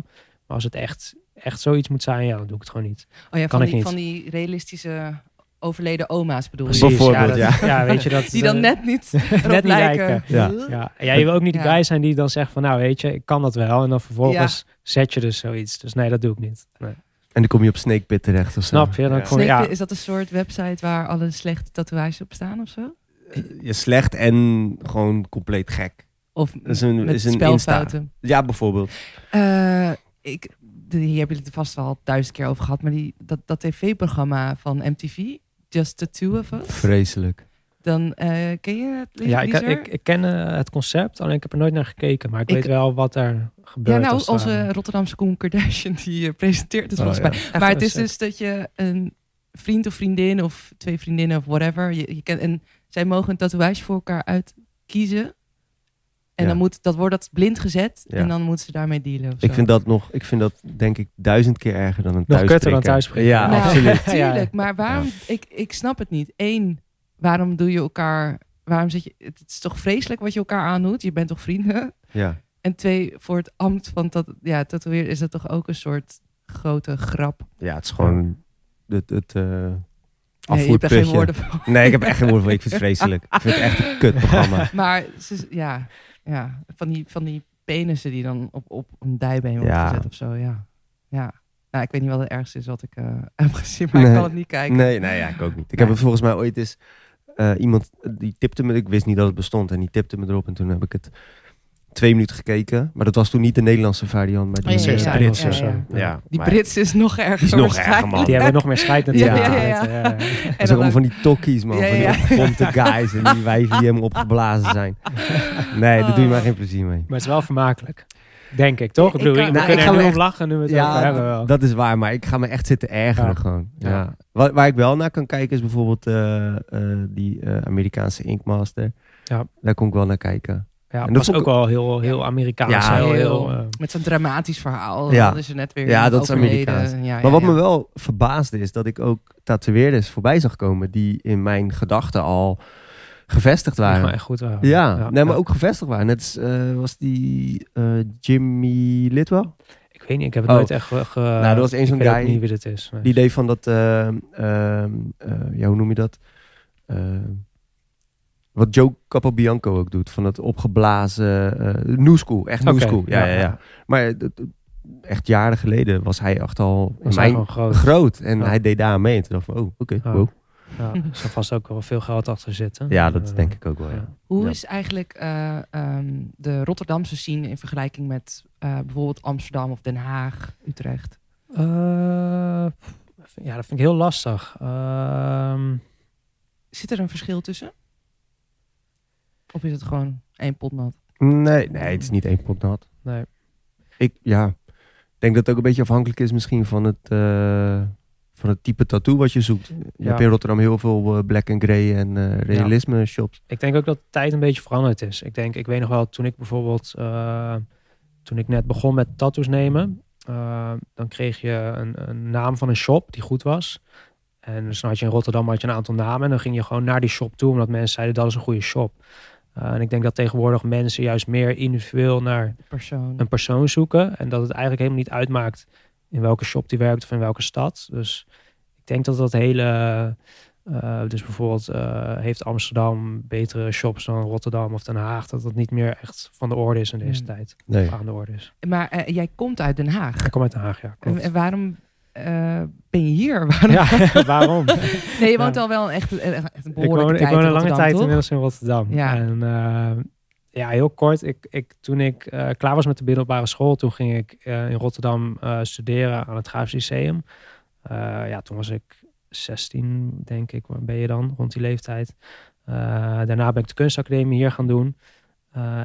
Maar als het echt, echt zoiets moet zijn, ja, dan doe ik het gewoon niet. Oh ja, Kan van ik die, niet. van die realistische overleden oma's bedoel je? Bijvoorbeeld, ja, dat- ja, weet je dat. Die dan eh, net niet niet lijken. lijken. Ja. Ja, ja, je wil ook niet de Ja. guy zijn die dan zegt van nou weet je, ik kan dat wel. En dan vervolgens zet je dus zoiets. Dus nee, dat doe ik niet. Nee. En dan kom je op Snake Pit terecht of zo. Snap je? Dan Ja. kom- ja. Is dat een soort website waar alle slechte tatoeages op staan of zo? Je slecht en gewoon compleet gek. Of is een, met is een spelfouten? Ja, bijvoorbeeld. Eh, ik, de, hier hebben jullie het vast wel duizend keer over gehad. Maar die, dat, dat tv-programma van MTV, Just the Two of Us. Vreselijk. Dan eh, ken je het? Ja, ik, ik, ik ken eh, het concept, alleen ik heb er nooit naar gekeken. Maar ik, Ik- weet wel wat er gebeurt. ja, nou, als, eh, onze Rotterdamse Koen Kardashian die presenteert het Oh, volgens mij. ja. Maar het is sick. dus dat je een vriend of vriendin of twee vriendinnen of whatever. Je, je kan, en zij mogen een tatoeage voor elkaar uitkiezen. En Ja. dan moet dat wordt dat blind gezet Ja. en dan moeten ze daarmee dealen. Ik vind dat nog, ik vind dat denk ik duizend keer erger dan een Nog kutter dan thuisprikken. Ja, nou, absoluut. Tuurlijk, maar waarom? Ik, ik snap het niet. Eén, waarom doe je elkaar? Waarom zit je? Het is toch vreselijk wat je elkaar aandoet. Je bent toch vrienden? Ja. En twee, voor het ambt van dat, ja, tatoeëren is dat toch ook een soort grote grap. ja, het is gewoon het, het Nee, je hebt geen afvoerputje. woorden voor. Nee, ik heb echt geen woorden voor. Ik vind het vreselijk. Ik vind het echt een kutprogramma. Maar ze, ja, ja, van die, van die penissen die dan op, op een dijbeen worden Ja. gezet of zo. Ja, ja. Nou, ik weet niet wat het ergste is wat ik eh, heb gezien, maar ik kan het niet kijken. Nee, nee, ja, ik ook niet. Ik Nee. heb het volgens mij ooit eens eh, iemand die tipte me. Ik wist niet dat het bestond en die tipte me erop en toen heb ik het twee minuten gekeken. Maar dat was toen niet de Nederlandse variant, maar die Oh, ja, Britse ja, of zo. ja. Ja, Die maar Brits is nog erger. Die is nog erger, man. Die hebben nog meer scheid natuurlijk. Ja, ja, ja. Ja, ja. En Dat is allemaal van die tokkies, man. Ja, Van die opgepompte guys en die wijven die helemaal opgeblazen zijn. Nee, daar doe je maar geen plezier mee. Maar het is wel vermakelijk. Denk ik, toch? Ik Ik bedoel, kan- we Nou, kunnen ik ga er nu echt- om lachen nu we het over hebben wel. dat is waar. Maar ik ga me echt zitten ergeren Ja. gewoon. Ja. Ja. Waar, waar ik wel naar kan kijken is bijvoorbeeld eh, eh, die eh, Amerikaanse Inkmaster. Ja. Daar kon ik wel naar kijken. Ja, En dat dat was ook wel heel, heel Amerikaans. Ja, heel, heel- heel, eh, Met zo'n dramatisch verhaal. Ja. Dat is er net weer Ja, dat is. Amerikaans. Ja, ja, Maar wat ja. me wel verbaasde is dat ik ook tatoeëerders voorbij zag komen die in mijn gedachten al gevestigd waren. echt goed waren. Ja, nee, maar ook gevestigd waren. Net als, eh, was die eh, Jimmy Litwell. Ik weet niet, ik heb het Oh. nooit echt... ge- Nou, er was één zo'n guy- niet wie dit is. nee. Die deed van dat, eh, ehm, eh, ja, hoe noem je dat? Wat Joe Capobianco ook doet. Van dat opgeblazen, eh new school. Echt new school. Ja, ja, ja. Maar eh, echt jaren geleden was hij echt al Was mijn groot. groot. En Ja. hij deed daar aan mee. En toen dacht ik van, oh, oké, Ja. wow. Ja, er zal vast ook wel veel geld achter zitten. Ja, dat Eh, denk ik ook wel, ja. ja. Hoe Ja. is eigenlijk eh, ehm, de Rotterdamse scene in vergelijking met eh, bijvoorbeeld Amsterdam of Den Haag, Utrecht? Eh, ja, dat vind ik heel lastig. Ehm, Zit er een verschil tussen? Of is het gewoon één pot nat? Nee, nee, het is niet één pot nat. nee. Ik, ja, ik denk dat het ook een beetje afhankelijk is misschien van het, eh, van het type tattoo wat je zoekt. Je Ja. hebt in Rotterdam heel veel eh, black and grey en eh, realisme shops. Ik denk ook dat de tijd een beetje veranderd is. Ik denk, ik weet nog wel, toen ik bijvoorbeeld, eh, toen ik net begon met tattoos nemen, eh, dan kreeg je een, een naam van een shop die goed was. En dus dan had je in Rotterdam had je een aantal namen en dan ging je gewoon naar die shop toe, omdat mensen zeiden dat is een goede shop. Eh, en ik denk dat tegenwoordig mensen juist meer individueel naar Persoon. een persoon zoeken. En dat het eigenlijk helemaal niet uitmaakt in welke shop die werkt of in welke stad. Dus ik denk dat dat hele Uh, dus bijvoorbeeld uh, heeft Amsterdam betere shops dan Rotterdam of Den Haag. Dat dat niet meer echt van de orde is in deze Mm. tijd. Nee. Of aan de orde is. Maar eh, jij komt uit Den Haag. Ik kom uit Den Haag, ja. Klopt. en waarom eh, ben je hier? Waarom? Ja, waarom? Nee, je woont Ja. al wel echt, echt een ik behoorlijke woon, ik woon een lange tijd toch? inmiddels in Rotterdam. Ja. En eh, ja, heel kort. Ik, ik, toen ik eh, klaar was met de middelbare school, toen ging ik in Rotterdam studeren aan het Graafs Lyceum. Ja, toen was ik 16, denk ik. Waar ben je dan? Rond die leeftijd. Daarna ben ik de kunstacademie hier gaan doen.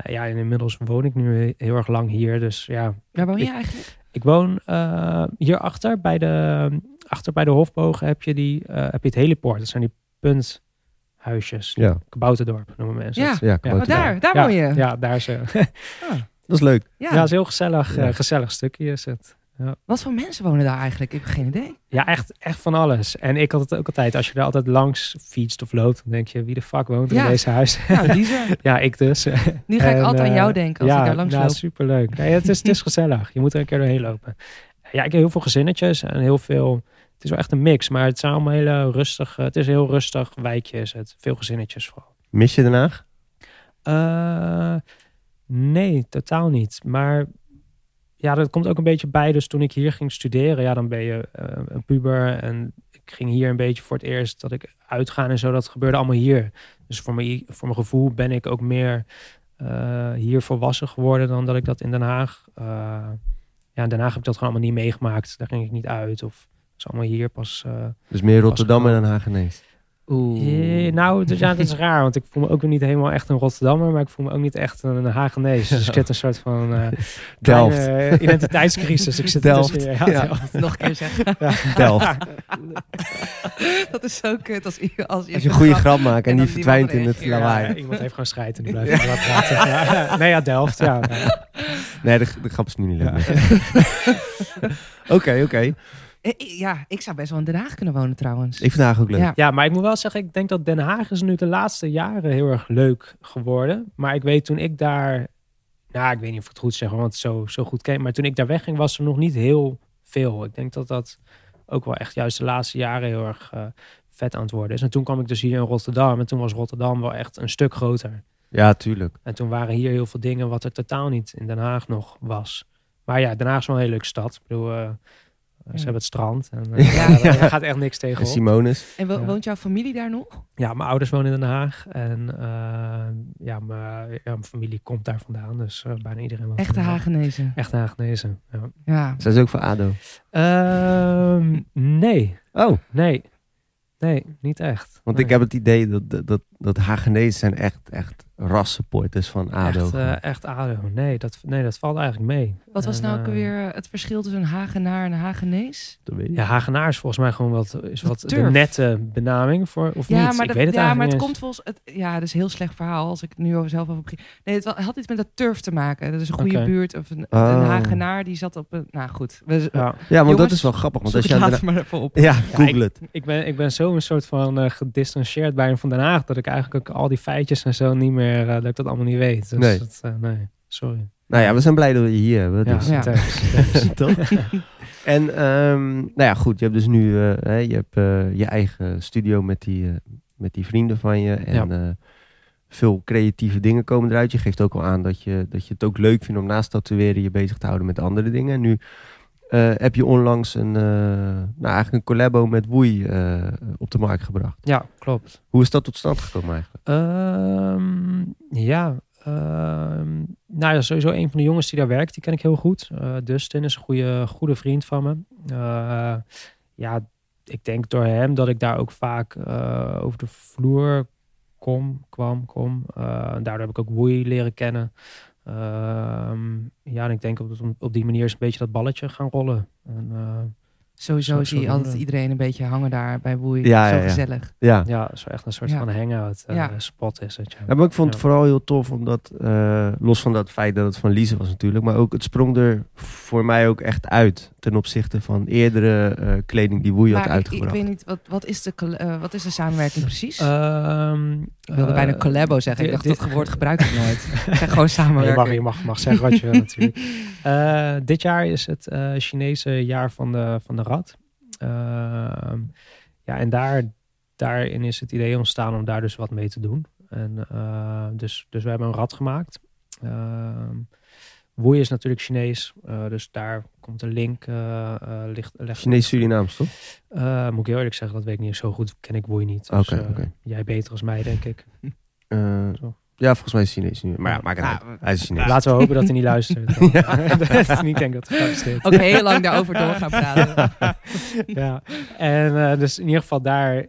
Ja, en inmiddels woon ik nu heel erg lang hier. Dus ja, Waar woon je Ik- eigenlijk? Ik woon uh, hierachter bij de, achter bij de Hofbogen heb je, die, uh, heb je het helipoort. Dat zijn die punthuisjes. Ja. Kabouterdorp noemen mensen Ja. het. Ja, Oh, daar, daar ja, woon je. Ja, daar is, uh, Dat is leuk. Ja. ja. het is een heel gezellig, Ja. uh, gezellig stukje is het. Ja. Wat voor mensen wonen daar eigenlijk? Ik heb geen idee. ja, echt, echt van alles. En ik had het ook altijd, als je er altijd langs fietst of loopt, dan denk je, wie de fuck woont Ja. in deze huis? Nou, die zijn. ja, ik dus. Nu ga ik altijd aan eh, jou denken als ja, ik daar langs ja, loop. superleuk. Nee, het, is, het is gezellig. Je moet er een keer doorheen lopen. Ja, ik heb heel veel gezinnetjes en heel veel... Het is wel echt een mix, maar het zijn allemaal hele rustig... Het is een heel rustig wijkje, is het. Veel gezinnetjes vooral. Mis je Den Haag? Eh, nee, totaal niet. Maar ja, dat komt ook een beetje bij. Dus toen ik hier ging studeren, ja, dan ben je eh, een puber. En ik ging hier een beetje voor het eerst dat ik uitgaan en zo. Dat gebeurde allemaal hier. Dus voor mijn, voor mijn gevoel ben ik ook meer uh, hier volwassen geworden dan dat ik dat in Den Haag. Uh, ja, in Den Haag heb ik dat gewoon allemaal niet meegemaakt. Daar ging ik niet uit. Of is allemaal hier pas. Dus meer Rotterdam en Den Haag ineens. Oeh. nou, dus ja, dat is raar, want ik voel me ook weer niet helemaal echt een Rotterdammer, maar ik voel me ook niet echt een Hagenees. Dus ik zit een soort van uh, Delft. Kleine, identiteitscrisis. Ik zit Delft. Tussen, ja, ja. Delft. Nog een keer zeggen. Ja. Delft. dat is zo kut als, als, als je een goede grap maakt en, en die verdwijnt in het lawaai. Ja, iemand heeft gewoon scheid en die blijft ja. praten. Ja. Nee, ja, Delft, ja. Nee, de, de grap is nu niet leuk. Oké, oké. Okay. Ja, ik zou best wel in Den Haag kunnen wonen trouwens. Ik vind Den Haag ook leuk. Ja. ja, maar ik moet wel zeggen, ik denk dat Den Haag is nu de laatste jaren heel erg leuk geworden. Maar ik weet toen ik daar, nou ik weet niet of ik het goed zeg, want het zo, zo goed ken. Maar toen ik daar wegging was er nog niet heel veel. Ik denk dat dat ook wel echt juist de laatste jaren heel erg uh, vet aan het worden is. En toen kwam ik dus hier in Rotterdam en toen was Rotterdam wel echt een stuk groter. Ja, tuurlijk. En toen waren hier heel veel dingen wat er totaal niet in Den Haag nog was. Maar ja, Den Haag is wel een hele leuke stad. Ik bedoel, uh, ze hebben het strand. En, uh, ja, ja. Daar gaat echt niks tegen. En Simonis. En wo woont jouw familie daar nog? Ja, mijn ouders wonen in Den Haag. En uh, ja, mijn, ja, mijn familie komt daar vandaan. Dus uh, bijna iedereen woont Echte Hagenezen. Echte Hagenezen, ja. ja. Zijn ze ook voor ADO? Uh, nee. Oh. Nee. Nee, niet echt. Want nee. ik heb het idee dat, dat, dat, dat Hagenezen zijn echt, echt rassupporters van ADO. Echt, uh, echt ADO. Nee dat, nee, dat valt eigenlijk mee. Wat was en, nou ook uh, weer het verschil tussen een Hagenaar en een Hagenees? Dat weet ik. Ja, Hagenaar is volgens mij gewoon wat, is wat de nette benaming voor, of ja, niet? Maar ik dat, weet het ja, eigenlijk maar het niet komt volgens... Het, ja, dat is een heel slecht verhaal als ik nu over zelf over begin. Nee, het had iets met dat turf te maken. Dat is een goede Okay. buurt. Of een, Oh. een Hagenaar die zat op een... Nou goed. We, Ja. Ja, Jongens, dat is wel grappig. Want als je later maar even op. ja, google het. Ik ben, ik ben zo een soort van uh, gedistanceerd bij hem van Den Haag... dat ik eigenlijk ook al die feitjes en zo niet meer... Uh, dat ik dat allemaal niet weet. Dus Nee. Dat, uh, nee, sorry. Nou ja, we zijn blij dat we je hier hebben. Ja, Dus. Ja. Toch? en um, nou ja, goed. Je hebt dus nu uh, hè, je, hebt, uh, je eigen studio met die, uh, met die vrienden van je. En ja. veel creatieve dingen komen eruit. Je geeft ook al aan dat je, dat je het ook leuk vindt om naast tatoeëren je bezig te houden met andere dingen. En nu uh, heb je onlangs een, uh, nou eigenlijk een collabo met Woei uh, op de markt gebracht. Ja, klopt. Hoe is dat tot stand gekomen eigenlijk? Um, ja, um, nou ja, sowieso een van de jongens die daar werkt, die ken ik heel goed. Dustin is een goede, goede vriend van me. Ja, ik denk door hem dat ik daar ook vaak over de vloer kom, kwam, kom. daardoor heb ik ook Woei leren kennen. Um, ja, en ik denk op, op die manier is een beetje dat balletje gaan rollen. En, uh, Sowieso zie je altijd iedereen een beetje hangen daar bij Boei. Ja, zo ja, ja. gezellig. Ja. ja, zo echt een soort Ja. van hangout uh, Ja. spot is het. Ja. Ja, maar ik vond het vooral heel tof, omdat uh, los van dat feit dat het van Lise was natuurlijk, maar ook het sprong er voor mij ook echt uit ten opzichte van eerdere uh, kleding die Woei had Maar ik, ik uitgebracht. weet niet, wat, wat, is de, uh, wat is de samenwerking precies? Um, ik wilde bijna collabo zeggen. Ik dacht, dat woord gebruik ik nooit. zeg gewoon samenwerking. Je mag, je mag, mag zeggen wat je wil natuurlijk. Uh, dit jaar is het uh, Chinese jaar van de, van de rat. Uh, ja, en daar daarin is het idee ontstaan om daar dus wat mee te doen. En, uh, dus, dus we hebben een rad gemaakt. Ehm, Woei is natuurlijk Chinees, uh, dus daar komt een link. Uh, ligt, Chinees Surinaams, toch? moet ik heel eerlijk zeggen, dat weet ik niet zo goed. Ken ik Woei niet. Dus, okay, Jij beter als mij, denk ik. ja, volgens mij is Chinees. Maar ja, maak het uit. Hij is Chinees. Laten we hopen dat hij niet luistert. ik denk dat hij luistert. Ook heel lang daarover door gaan praten. ja, en dus in ieder geval daar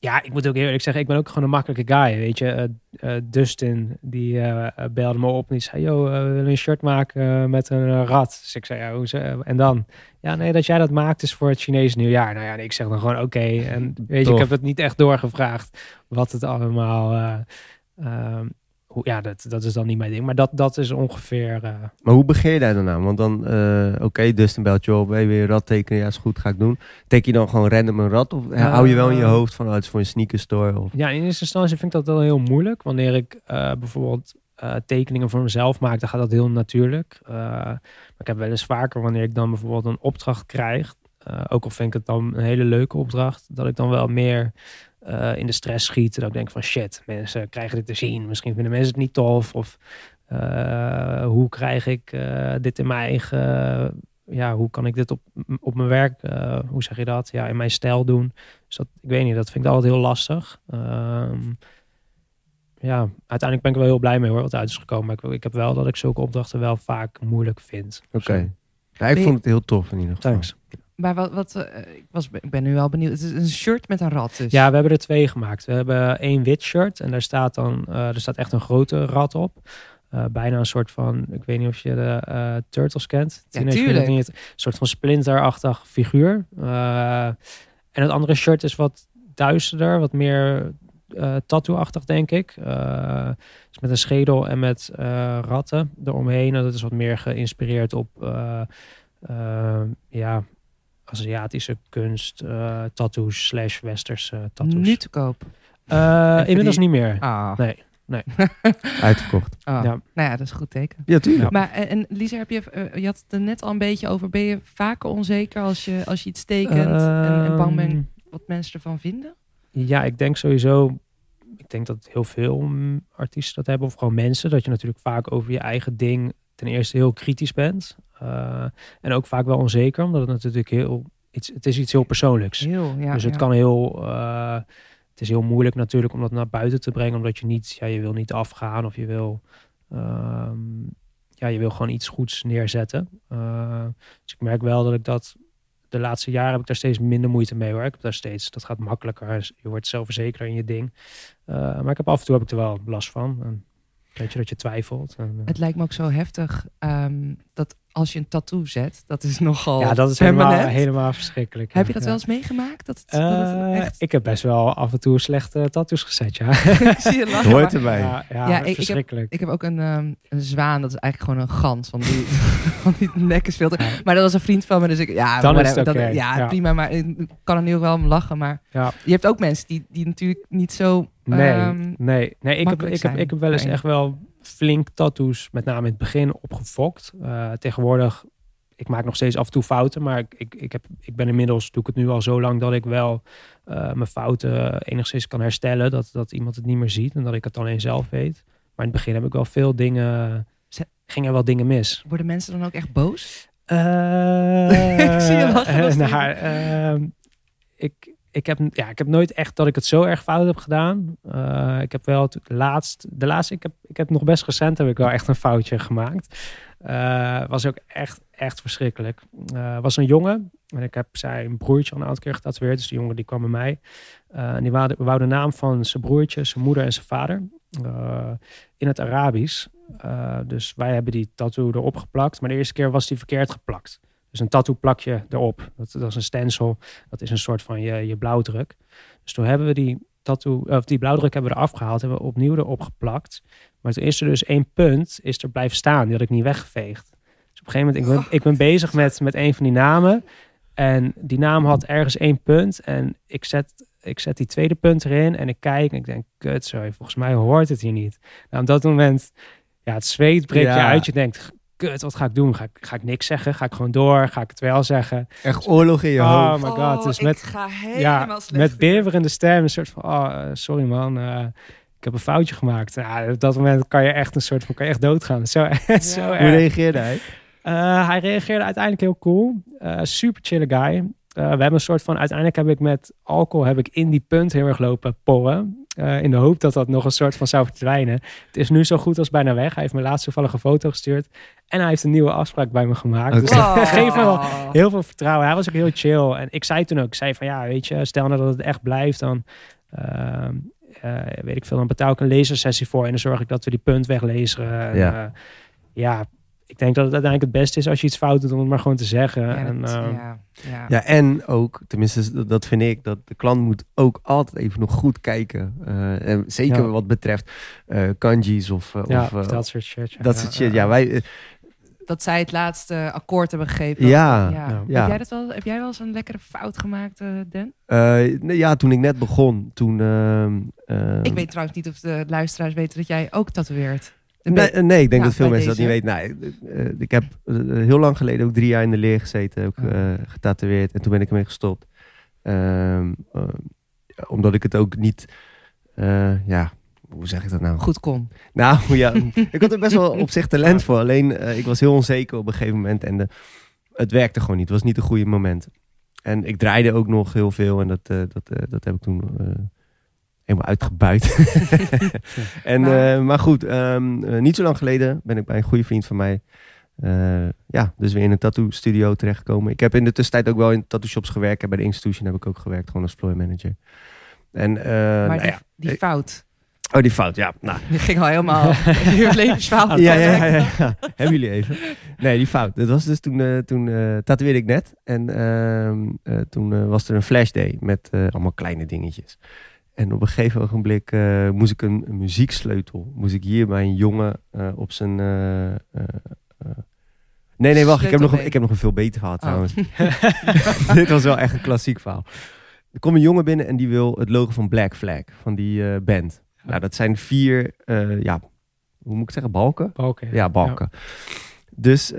ja, ik moet ook eerlijk zeggen, ik ben ook gewoon een makkelijke guy. Weet je, uh, Dustin die uh, belde me op en die zei: Yo, we willen een shirt maken met een rat. Dus ik zei: Ja, hoe ze, en dan? Ja, nee, dat jij dat maakt is voor het Chinese nieuwjaar. Nou ja, ik zeg dan gewoon: Oké. En weet je, ik heb het niet echt doorgevraagd wat het allemaal. Ehm, ja, dat, dat is dan niet mijn ding. Maar dat, dat is ongeveer. Uh... Maar hoe begin je daar dan aan? Want dan, uh, oké, okay, Dustin belt je op, hey, weer rad tekenen? Ja, is goed, ga ik doen. Teken je dan gewoon random een rad? Of uh, hou je wel in je hoofd van, oh, het is voor een sneakerstore? Of... Ja, in eerste instantie vind ik dat wel heel moeilijk. Wanneer ik bijvoorbeeld tekeningen voor mezelf maak, dan gaat dat heel natuurlijk. maar ik heb wel eens vaker, wanneer ik dan bijvoorbeeld een opdracht krijg, ook al vind ik het dan een hele leuke opdracht, dat ik dan wel meer uh, in de stress schieten. Dat ik denk van shit, mensen krijgen dit te zien. Misschien vinden mensen het niet tof. Of uh, hoe krijg ik uh, dit in mijn eigen... ja, hoe kan ik dit op, op mijn werk, hoe zeg je dat? Ja, in mijn stijl doen. Dus dat, ik weet niet, dat vind ik altijd heel lastig. Um, ja, uiteindelijk ben ik wel heel blij mee hoor, wat uit is gekomen. Maar ik, ik heb wel dat ik zulke opdrachten wel vaak moeilijk vind. Oké. Okay. ik vond het heel tof in ieder geval. Thanks. Maar wat, wat uh, ik, was, ik ben nu wel benieuwd. Het is een shirt met een rat dus. Ja, we hebben er twee gemaakt. We hebben één wit shirt en daar staat dan, uh, er staat echt een grote rat op. Uh, bijna een soort van, ik weet niet of je de Turtles kent. Ja, tuurlijk. Niet, een soort van splinterachtig figuur. en het andere shirt is wat duisterder, wat meer tattoo-achtig, denk ik. dus met een schedel en met ratten eromheen. En dat is wat meer geïnspireerd op ja, Aziatische kunst, uh, tattoos slash westerse tattoos. Nu te koop? Uh, inmiddels niet meer. Ah. Nee. Nee. Uitgekocht. Oh. Ja. Nou ja, dat is een goed teken. Ja, tuurlijk. Maar en Lisa, heb je, uh, je had het er net al een beetje over. Ben je vaker onzeker als je, als je iets tekent en, en bang bent ehm. wat mensen ervan vinden? Ja, ik denk sowieso. Ik denk dat heel veel mm, artiesten dat hebben, of gewoon mensen. Dat je natuurlijk vaak over je eigen ding ten eerste heel kritisch bent. Uh, en ook vaak wel onzeker, omdat het natuurlijk heel iets, het is iets heel persoonlijks. Heel, ja, dus het ja. kan heel, uh, het is heel moeilijk natuurlijk om dat naar buiten te brengen, omdat je niet, ja, je wil niet afgaan of je wil, um, ja, je wil gewoon iets goeds neerzetten. Uh, dus ik merk wel dat ik dat de laatste jaren heb ik daar steeds minder moeite mee hoor. Ik heb daar steeds, dat gaat makkelijker. Je wordt zelfverzekerder in je ding. maar ik heb af en toe heb ik er wel last van. En, weet je, dat je twijfelt. En, het lijkt me ook zo heftig um, dat als je een tattoo zet, dat is nogal Ja, dat is helemaal, helemaal verschrikkelijk. Heb je ja. dat wel eens meegemaakt? Dat het, uh, dat het echt... Ik heb best wel af en toe slechte tattoos gezet, ja. zie je lachen. Hoort erbij. Ja, ja, ja ik, verschrikkelijk. Ik heb, ik heb ook een, um, een zwaan, dat is eigenlijk gewoon een gans, want die, want die nek is veel te... Maar dat was een vriend van me, dus ik... Ja, Dan is het okay. dat, ja, prima, maar ik kan er nu ook wel om lachen. Maar je hebt ook mensen die, die natuurlijk niet zo... Nee, um, nee, nee ik, heb, ik, heb, ik heb wel eens echt wel flink tattoos, met name in het begin, opgefokt. Uh, tegenwoordig, ik maak nog steeds af en toe fouten, maar ik, ik, ik, heb, ik ben inmiddels, doe ik het nu al zo lang dat ik wel uh, mijn fouten enigszins kan herstellen. Dat, dat iemand het niet meer ziet en dat ik het alleen zelf weet. Maar in het begin heb ik wel veel dingen, gingen wel dingen mis. Worden mensen dan ook echt boos? Uh, ik zie je lachen. nou, ik, ik heb, ja, ik heb nooit echt dat ik het zo erg fout heb gedaan. Uh, ik heb wel laatst, de laatste, ik heb, ik heb nog best recent heb ik wel echt een foutje gemaakt. Uh, was ook echt, echt verschrikkelijk. Uh, was een jongen en ik heb zijn broertje al een aantal keer getatoeëerd. Dus die jongen die kwam bij mij. en die wou, wou de naam van zijn broertje, zijn moeder en zijn vader in het Arabisch. dus wij hebben die tattoo erop geplakt. Maar de eerste keer was die verkeerd geplakt. Dus een tattoo plak je erop. Dat, dat is een stencil. Dat is een soort van je, je blauwdruk. Dus toen hebben we die tattoo, of die blauwdruk hebben we eraf gehaald. Hebben we opnieuw erop geplakt. Maar toen is er dus één punt is er blijven staan. Die had ik niet weggeveegd. Dus op een gegeven moment, ik ben, ik ben bezig met, met een van die namen. En die naam had ergens één punt. En ik zet, ik zet die tweede punt erin. En ik kijk en ik denk, kut, sorry, volgens mij hoort het hier niet. Nou, op dat moment, ja, het zweet breekt Ja. je uit. Je denkt, kut, wat ga ik doen? Ga ik, ga ik niks zeggen? Ga ik gewoon door? Ga ik het wel zeggen? Echt oorlog in je Oh hoofd. my god. Dus ik met, ga ja, helemaal slecht. met beverende stem, een soort van, oh, eh, sorry man, eh, ik heb een foutje gemaakt. Ja, op dat moment kan je echt een soort van, kan je echt doodgaan. Zo, zo Ja. Hoe reageerde hij? Eh, hij reageerde uiteindelijk heel cool. Eh, super chille guy. Eh, we hebben een soort van, uiteindelijk heb ik met alcohol heb ik in die punt heel erg lopen porren. Eh, in de hoop dat dat nog een soort van zou verdwijnen. Het is nu zo goed als bijna weg. Hij heeft me laatst toevallig een foto gestuurd. En hij heeft een nieuwe afspraak bij me gemaakt. Oké. Dus dat geeft me wel heel veel vertrouwen. Hij was ook heel chill. En ik zei toen ook, ik zei van ja, weet je, stel nou dat het echt blijft, dan ehm, eh, weet ik veel, dan betaal ik een lasersessie voor en dan zorg ik dat we die punt weglezen. En, Ja. eh, ja, ik denk dat het uiteindelijk het beste is als je iets fout doet om het maar gewoon te zeggen. Ja, en, dat- ehm, ja, ja. Ja, en ook, tenminste dat- dat vind ik, dat de klant moet ook altijd even nog goed kijken. Eh, en zeker Ja. wat betreft eh kanji's of, eh, ja, of dat soort shit. ja. dat Ja, soort shit. ja. Ja, wij, Dat zij het laatste akkoord hebben gegeven. Ja, ja. ja. Heb, jij dat wel, heb jij wel eens een lekkere fout gemaakt, eh Dan? eh, nee, ja, toen ik net begon, toen... ehm, ehm, Ik weet trouwens niet of de luisteraars weten dat jij ook tatoeëert. Nee, nee, ik denk dat veel mensen dat niet weten. Nou, eh, ik heb eh, heel lang geleden ook drie jaar in de leer gezeten, ook eh, getatoeëerd. En toen ben ik ermee gestopt. Ehm, eh, omdat ik het ook niet, ja, hoe zeg ik dat nou? goed kon. Nou ja, ik had er best wel op zich talent voor. Alleen ik was heel onzeker op een gegeven moment en de, het werkte gewoon niet. Het was niet een goede moment. En ik draaide ook nog heel veel en dat, dat, dat heb ik toen helemaal uitgebuit. en, Maar- maar, maar goed, ehm, eh, niet zo lang geleden ben ik bij een goede vriend van mij. eh, ja, dus weer in een tattoo studio terechtgekomen. Ik heb in de tussentijd ook wel in tattoo shops gewerkt. En bij de Institution heb ik ook gewerkt, gewoon als floor manager. En, eh, maar nou die, ja. die fout, Oh, die fout, ja. Nou, die ging al helemaal je levensverhaal. ja, ja, ja, ja, ja. Hebben jullie even? Nee, die fout. Dat was dus toen, eh toen eh tatoeëerde ik net. En ehm, eh, toen eh, was er een flashday met eh, allemaal kleine dingetjes. En op een gegeven ogenblik eh, moest ik een, een muzieksleutel. Moest ik hier bij een jongen eh, op zijn... eh, Nee, nee, wacht. Ik heb, nog, een- ik heb nog een veel beter verhaal Oh. trouwens. Dit was wel echt een klassiek verhaal. Er komt een jongen binnen en die wil het logo van Black Flag, van die band. Nou, dat zijn vier, ja, hoe moet ik zeggen, balken? Balken, Ja, balken. Dus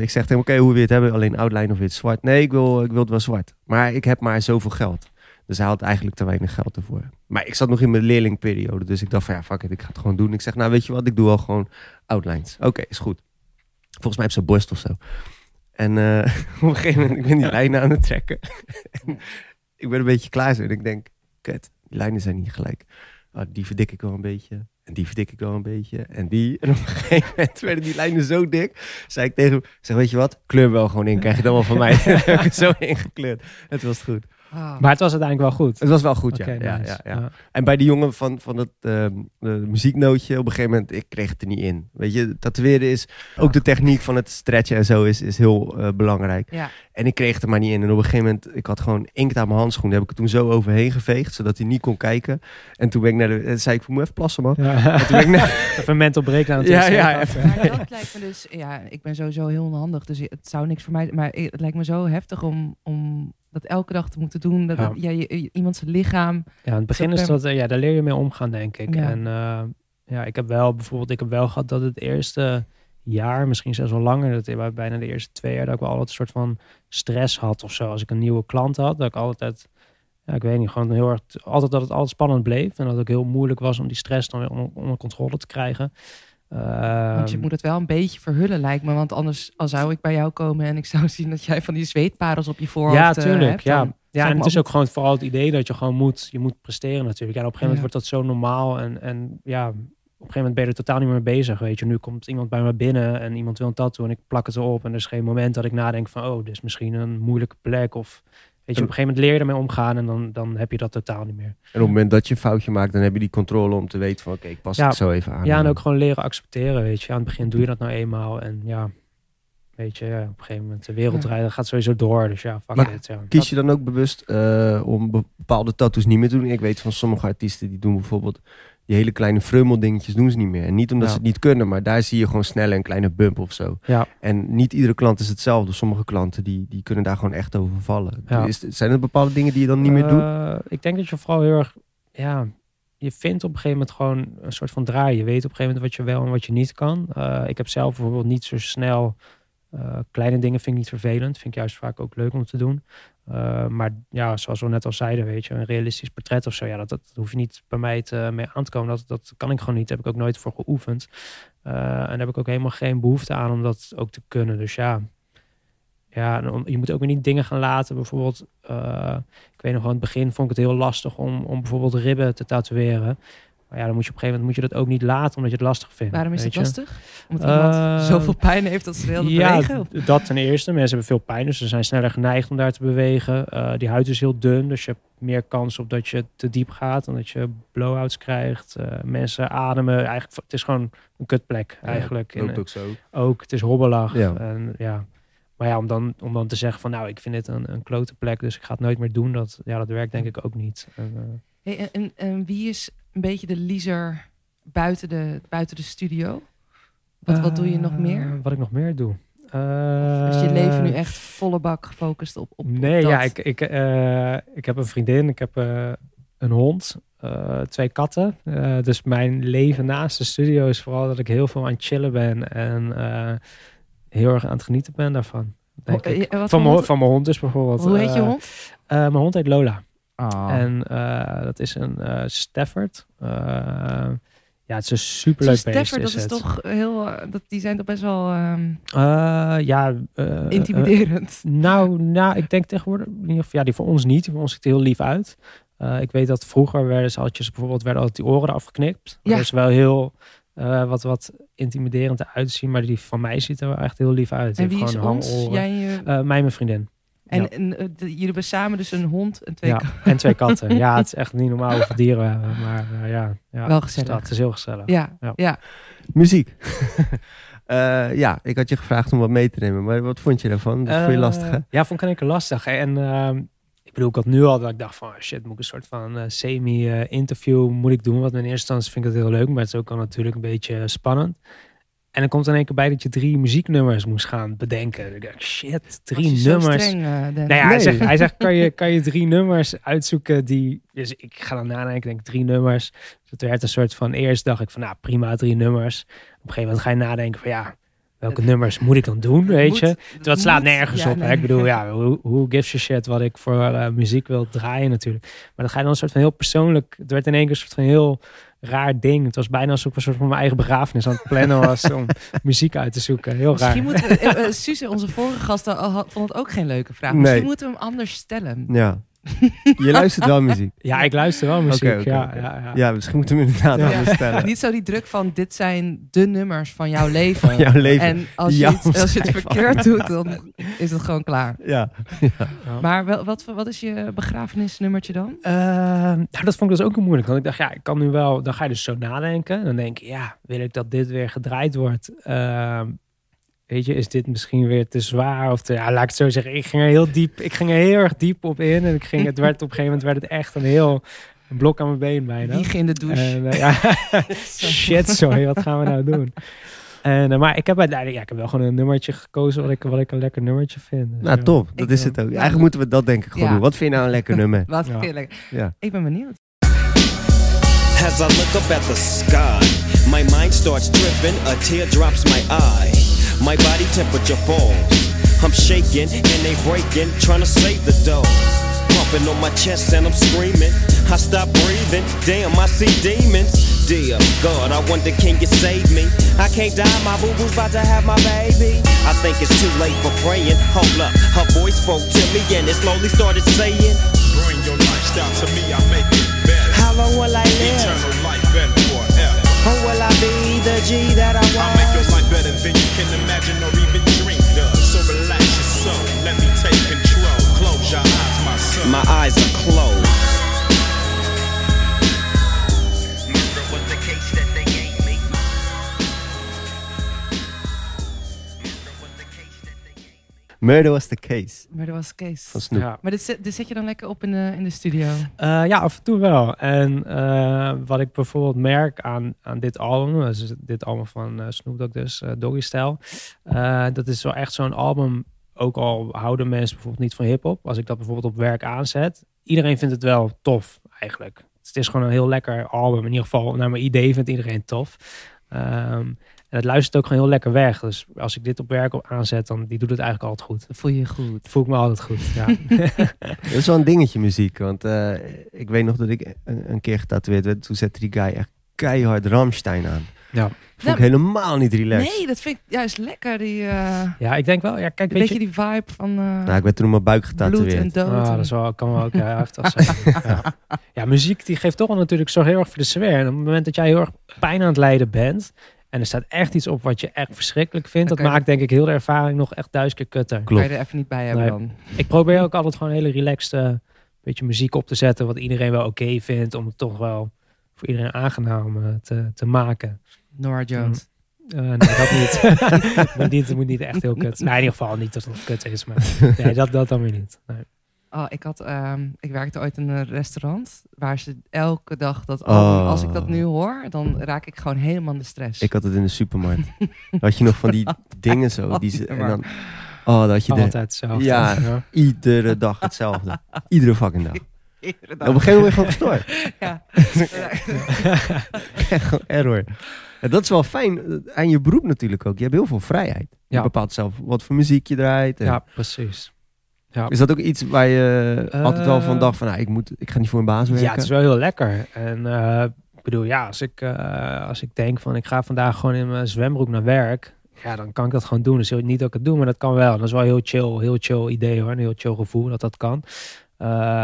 ik zeg tegen hem, oké, hoe wil je het hebben? Alleen outline of wit zwart? Nee, ik wil, ik wil het wel zwart. Maar ik heb maar zoveel geld. Dus hij had eigenlijk te weinig geld ervoor. Maar ik zat nog in mijn leerlingperiode. Dus ik dacht van ja, fuck it, ik ga het gewoon doen. Ik zeg, nou weet je wat, ik doe al gewoon outlines. Oké, is goed. Volgens mij heb ze borst of zo. En eh, op een gegeven moment, ik ben die lijnen aan het trekken. En ik ben een beetje klaar. En ik denk, kut, die lijnen zijn niet gelijk. Ah, die verdik ik wel een beetje. En die verdik ik wel een beetje. En die. En op een gegeven moment werden die lijnen zo dik. Zei ik tegen hem, zeg, weet je wat? Kleur wel gewoon in. Krijg je dan wel van mij. Zo ingekleurd. Het was goed. Ah. Maar het was uiteindelijk wel goed. Het was wel goed, ja. ja, nice. ja, ja. En bij die jongen van, van het ehm, eh, muzieknootje, op een gegeven moment, ik kreeg het er niet in. Weet je, tatoeëren is, ook de techniek van het stretchen en zo is, is heel eh, belangrijk. Ja. En ik kreeg het er maar niet in. En op een gegeven moment, ik had gewoon inkt aan mijn handschoen. Daar heb ik het toen zo overheen geveegd, zodat hij niet kon kijken. En toen ben ik naar de, en zei ik, ik moet even plassen man. En toen ben ik naar, Even een mental breakdown. Ja, ja, even. Maar dat lijkt me dus, ja, ik ben sowieso heel onhandig, dus het zou niks voor mij, maar het lijkt me zo heftig om, om dat elke dag te moeten doen. Dat, Ja. dat- ja, je- je- iemands lichaam. Ja, in het begin is dat, eh, ja, daar leer je mee omgaan, denk ik. Ja. En eh, ja, ik heb wel bijvoorbeeld, ik heb wel gehad dat het eerste jaar, misschien zelfs wel langer, dat bij- bijna de eerste twee jaar, dat ik wel altijd een soort van stress had of zo. Als ik een nieuwe klant had, dat ik altijd, ja, ik weet niet, gewoon heel erg, altijd dat het altijd spannend bleef. En dat het ook heel moeilijk was om die stress dan weer onder, onder controle te krijgen. Want je Ehm, moet het wel een beetje verhullen, lijkt me. Want anders al zou ik bij jou komen en ik zou zien dat jij van die zweetparels op je voorhoofd Ja, eh, tuurlijk. hebt, ja, dan ja zou en het is ook gewoon vooral het idee dat je gewoon moet, je moet presteren natuurlijk. En op een gegeven moment Ja. wordt dat zo normaal. En, en ja, op een gegeven moment ben je er totaal niet meer mee bezig. Weet je, nu komt iemand bij me binnen en iemand wil een tattoo en ik plak het erop. En er is geen moment dat ik nadenk van, oh, dit is misschien een moeilijke plek. Of weet je, op een gegeven moment leer je ermee omgaan en dan, dan heb je dat totaal niet meer. en op het moment dat je een foutje maakt, dan heb je die controle om te weten van, oké, ik pas Ja. het zo even aan. Ja, en ook gewoon leren accepteren, weet je. Aan het begin doe je dat nou eenmaal en ja, weet je, ja, op een gegeven moment de wereld Ja. rijden gaat sowieso door. Dus ja, fuck Maar it. Ja. Kies je dan ook bewust eh, om bepaalde tattoos niet meer te doen? Ik weet van sommige artiesten die doen bijvoorbeeld die hele kleine frummel dingetjes doen ze niet meer. En niet omdat Ja. ze het niet kunnen, maar daar zie je gewoon snel een kleine bump of zo. Ja. En niet iedere klant is hetzelfde. Sommige klanten die, die kunnen daar gewoon echt over vallen. Ja. Is, zijn er bepaalde dingen die je dan niet meer doet? Eh, Ik denk dat je vooral heel erg, ja, je vindt op een gegeven moment gewoon een soort van draai. Je weet op een gegeven moment wat je wel en wat je niet kan. Eh, ik heb zelf bijvoorbeeld niet zo snel eh, kleine dingen vind ik niet vervelend. Vind ik juist vaak ook leuk om te doen. Uh, maar ja, zoals we net al zeiden, weet je, een realistisch portret of zo, ja, dat, dat hoef je niet bij mij te, mee aan te komen. Dat, dat kan ik gewoon niet. Daar heb ik ook nooit voor geoefend. Uh, en daar heb ik ook helemaal geen behoefte aan om dat ook te kunnen. Dus ja, ja je moet ook weer niet dingen gaan laten. Bijvoorbeeld, ik weet nog aan het begin vond ik het heel lastig om, om bijvoorbeeld ribben te tatoeëren. Maar ja, dan moet je op een gegeven moment moet je dat ook niet laten, omdat je het lastig vindt. Waarom is het lastig? Omdat iemand uh, zoveel pijn heeft dat ze heel ja, bewegen? dat ten eerste. Mensen hebben veel pijn, dus ze zijn sneller geneigd om daar te bewegen. Uh, die huid is heel dun, dus je hebt meer kans op dat je te diep gaat en dat je blow-outs krijgt. Uh, mensen ademen. Eigenlijk, het is gewoon een kutplek eigenlijk. Ja, ook zo. Ook, het is hobbelig. Ja. En, ja. Maar ja, om dan, om dan te zeggen van nou, ik vind dit een, een klote plek, dus ik ga het nooit meer doen. Dat, ja, dat werkt denk ik ook niet. En, hey, en, en, en wie is een beetje de leaser buiten de, buiten de studio? Wat, wat doe je nog meer? Uh, wat ik nog meer doe? Uh, is je leven nu echt volle bak gefocust op, op Nee, op ja, ik, ik, uh, ik heb een vriendin, ik heb een hond, twee katten. dus mijn leven naast de studio is vooral dat ik heel veel aan het chillen ben en heel erg aan het genieten ben daarvan. Denk Ho, ik. Van, mijn, van mijn hond dus bijvoorbeeld. Hoe heet je hond? mijn hond heet Lola. Oh. En uh, dat is een uh, Stafford. Uh, ja, het is een superleuk beest. Stafford, dat is het. toch heel... Dat, die zijn toch best wel... Um, ja... intimiderend. nou, nou, ik denk tegenwoordig... Ja, die voor ons niet. Die voor ons ziet er heel lief uit. ik weet dat vroeger werden ze altijd bijvoorbeeld werden altijd die oren eraf geknipt. Ja. Dat is wel heel... wat, wat intimiderend eruit zien, maar die van mij ziet er wel echt heel lief uit. En wie heeft is gewoon ons? Jij en je... mij en mijn vriendin. En, Ja. en, eh, de- jullie hebben samen dus een hond en twee Ja, katten. en twee katten. Ja, het is echt niet normaal hoeveel dieren we hebben. Maar eh, ja, ja, Wel gezellig. dat. Het is heel gezellig. Ja, Ja. ja. Muziek. Eh, ja, ik had je gevraagd om wat mee te nemen, maar wat vond je daarvan? Dat vond je lastig, hè? Ja, vond ik keer lastig. hè. En ehm, ik bedoel, ik had nu al dat ik dacht van, oh shit, moet ik een soort van eh, semi-interview moet ik doen. Want in eerste instantie vind ik het heel leuk, maar het is ook al natuurlijk een beetje spannend. En dan komt er in één keer bij dat je drie muzieknummers moest gaan bedenken. Ik dacht, shit, Was drie nummers. streng, eh? Nou ja, hij Nee. zegt, hij zegt kan, je, kan je drie nummers uitzoeken die... Dus ik ga dan nadenken, ik denk drie nummers. Dus het werd een soort van... Eerst dacht ik van, nou prima, drie nummers. Op een gegeven moment ga je nadenken van, ja... Welke nummers moet ik dan doen, weet Moet- je? Terwijl het slaat nergens ja, op. nee. Ik bedoel, ja, hoe, hoe gives a shit wat ik voor eh, muziek wil draaien natuurlijk. Maar dan ga je dan een soort van heel persoonlijk... Het werd in één keer een soort van heel raar ding. Het was bijna alsof ik een soort van mijn eigen begrafenis aan het plannen was... om muziek uit te zoeken. Heel raar. Misschien moeten we... eh, eh, Suze, onze vorige gast, vond het ook geen leuke vraag. Nee. Misschien moeten we hem anders stellen. Ja. Je luistert wel muziek. Ja, ik luister wel muziek. Ja, ja, ja. Ja, misschien moeten we hem inderdaad Ja. anders stellen. Niet zo die druk van, dit zijn de nummers van jouw leven. Jouw leven. En als je, iets, als je het verkeerd doet, dan is het gewoon klaar. Ja. Maar wel, wat, wat is je begrafenisnummertje dan? Eh, nou, dat vond ik dus ook heel moeilijk. Want ik dacht, ja, ik kan nu wel... Dan ga je dus zo nadenken. Dan denk je, ja, wil ik dat dit weer gedraaid wordt? Ehm, weet je, is dit misschien weer te zwaar? Of te, ja, laat ik het zo zeggen. Ik ging er heel diep... Ik ging er heel erg diep op in. En ik ging, het werd op een gegeven moment werd het echt een heel een blok aan mijn been bijna. Wiegen in de douche. En, eh, ja, shit, sorry, wat gaan we nou doen? En, eh, maar ik heb uiteindelijk, ja, ik heb wel gewoon een nummertje gekozen wat ik, wat ik een lekker nummertje vind. Dus, Nou, ja. top. Dat Ik is het ook. Ja. Eigenlijk moeten we dat denk ik gewoon Ja. doen. Wat vind je nou een lekker nummer? Wat Ja. heerlijk. Ja. Ik ben benieuwd. As I look up at the sky, my mind starts tripping, a tear drops my eye. My body temperature falls. I'm shaking and they breaking, trying to save the dough. Pumping on my chest and I'm screaming. I stop breathing, damn, I see demons. Dear God, I wonder can you save me? I can't die, my boo boo's about to have my baby. I think it's too late for praying. Hold up, her voice spoke to me and it slowly started saying, Bring your lifestyle to me, I make it better. How long will I live? Eternal life and forever. Or will I be the G that I want. I'll make your was? life better than you can imagine or even dream of. So relax your soul, let me take control. Close your eyes, my son. My eyes are closed. Murder was the case. Maar dat was Kees. Van Snoep. Ja. Maar dit, zet- dit zet je dan lekker op in de, in de studio. Eh, ja, af en toe wel. En eh, wat ik bijvoorbeeld merk aan, aan dit album, dus dit album van eh Snoop Dogg dus, Doggy Style, eh, dat is wel echt zo'n album, ook al houden mensen bijvoorbeeld niet van hip-hop, als ik dat bijvoorbeeld op werk aanzet, iedereen vindt het wel tof eigenlijk. Het het is gewoon een heel lekker album. In ieder geval, naar mijn idee vindt iedereen tof. Ehm, en het luistert ook gewoon heel lekker weg. Dus als ik dit op werk op aanzet, dan die doet het eigenlijk altijd goed. Voel je je goed. Voel ik me altijd goed. Ja. Dat is wel een dingetje muziek. Want eh, ik weet nog dat ik een, een keer getatoeëerd werd. Toen zette die guy echt keihard Ramstein aan. Ja. Vond ik helemaal niet relaxed. Nee, dat vind ik juist lekker. Die, eh, ja, ik denk wel. Ja, kijk, een weet beetje je. die vibe van eh, Nou, ik werd toen op mijn buik bloed en getatoeëerd. dood. Ah, en- dat is wel, kan wel ook ja, heftig zijn. ja. ja, muziek die geeft toch wel natuurlijk zo heel erg voor de sfeer. En op het moment dat jij heel erg pijn aan het lijden bent... en er staat echt iets op wat je echt verschrikkelijk vindt... Dat je- maakt denk ik heel de ervaring nog echt duizend keer kutter. kan je Klopt. er even niet bij hebben Nee. dan. Ik probeer ook altijd gewoon hele relaxed eh, beetje muziek op te zetten... wat iedereen wel oké vindt... om het toch wel voor iedereen aangenaam eh, te, te maken. Nora Jones. Eh, nee, dat niet. Het moet niet. Het moet niet echt heel kut. Nee, in ieder geval niet dat het kut is. Maar nee, dat, dat dan weer niet. Nee. Oh, ik, had, ehm, ik werkte ooit in een restaurant waar ze elke dag dat Oh. album, als ik dat nu hoor, dan raak ik gewoon helemaal in de stress. Ik had het in de supermarkt. had je nog van die dingen zo. Die ze, en dan, oh, dat je de, Altijd hetzelfde. Ja. ja. iedere dag hetzelfde. Iedere fucking dag. Iedere Op een gegeven moment gewoon gestoord. Ja. Error. En dat is wel fijn eh, aan je beroep natuurlijk ook. Je hebt heel veel vrijheid. Je Ja. bepaalt zelf wat voor muziek je draait. En ja, precies. Is dat ook iets waar je altijd wel van Eh, dacht van... Nou, ik, moet, ik ga niet voor een baas werken? Ja, het is wel heel lekker. En eh, ik bedoel, ja, als ik, eh, als ik denk van ik ga vandaag gewoon in mijn zwembroek naar werk. Ja, dan kan ik dat gewoon doen. Dus niet dat ik het doe, maar dat kan wel. Dat is wel heel chill, heel chill idee hoor. Een heel chill gevoel dat dat kan.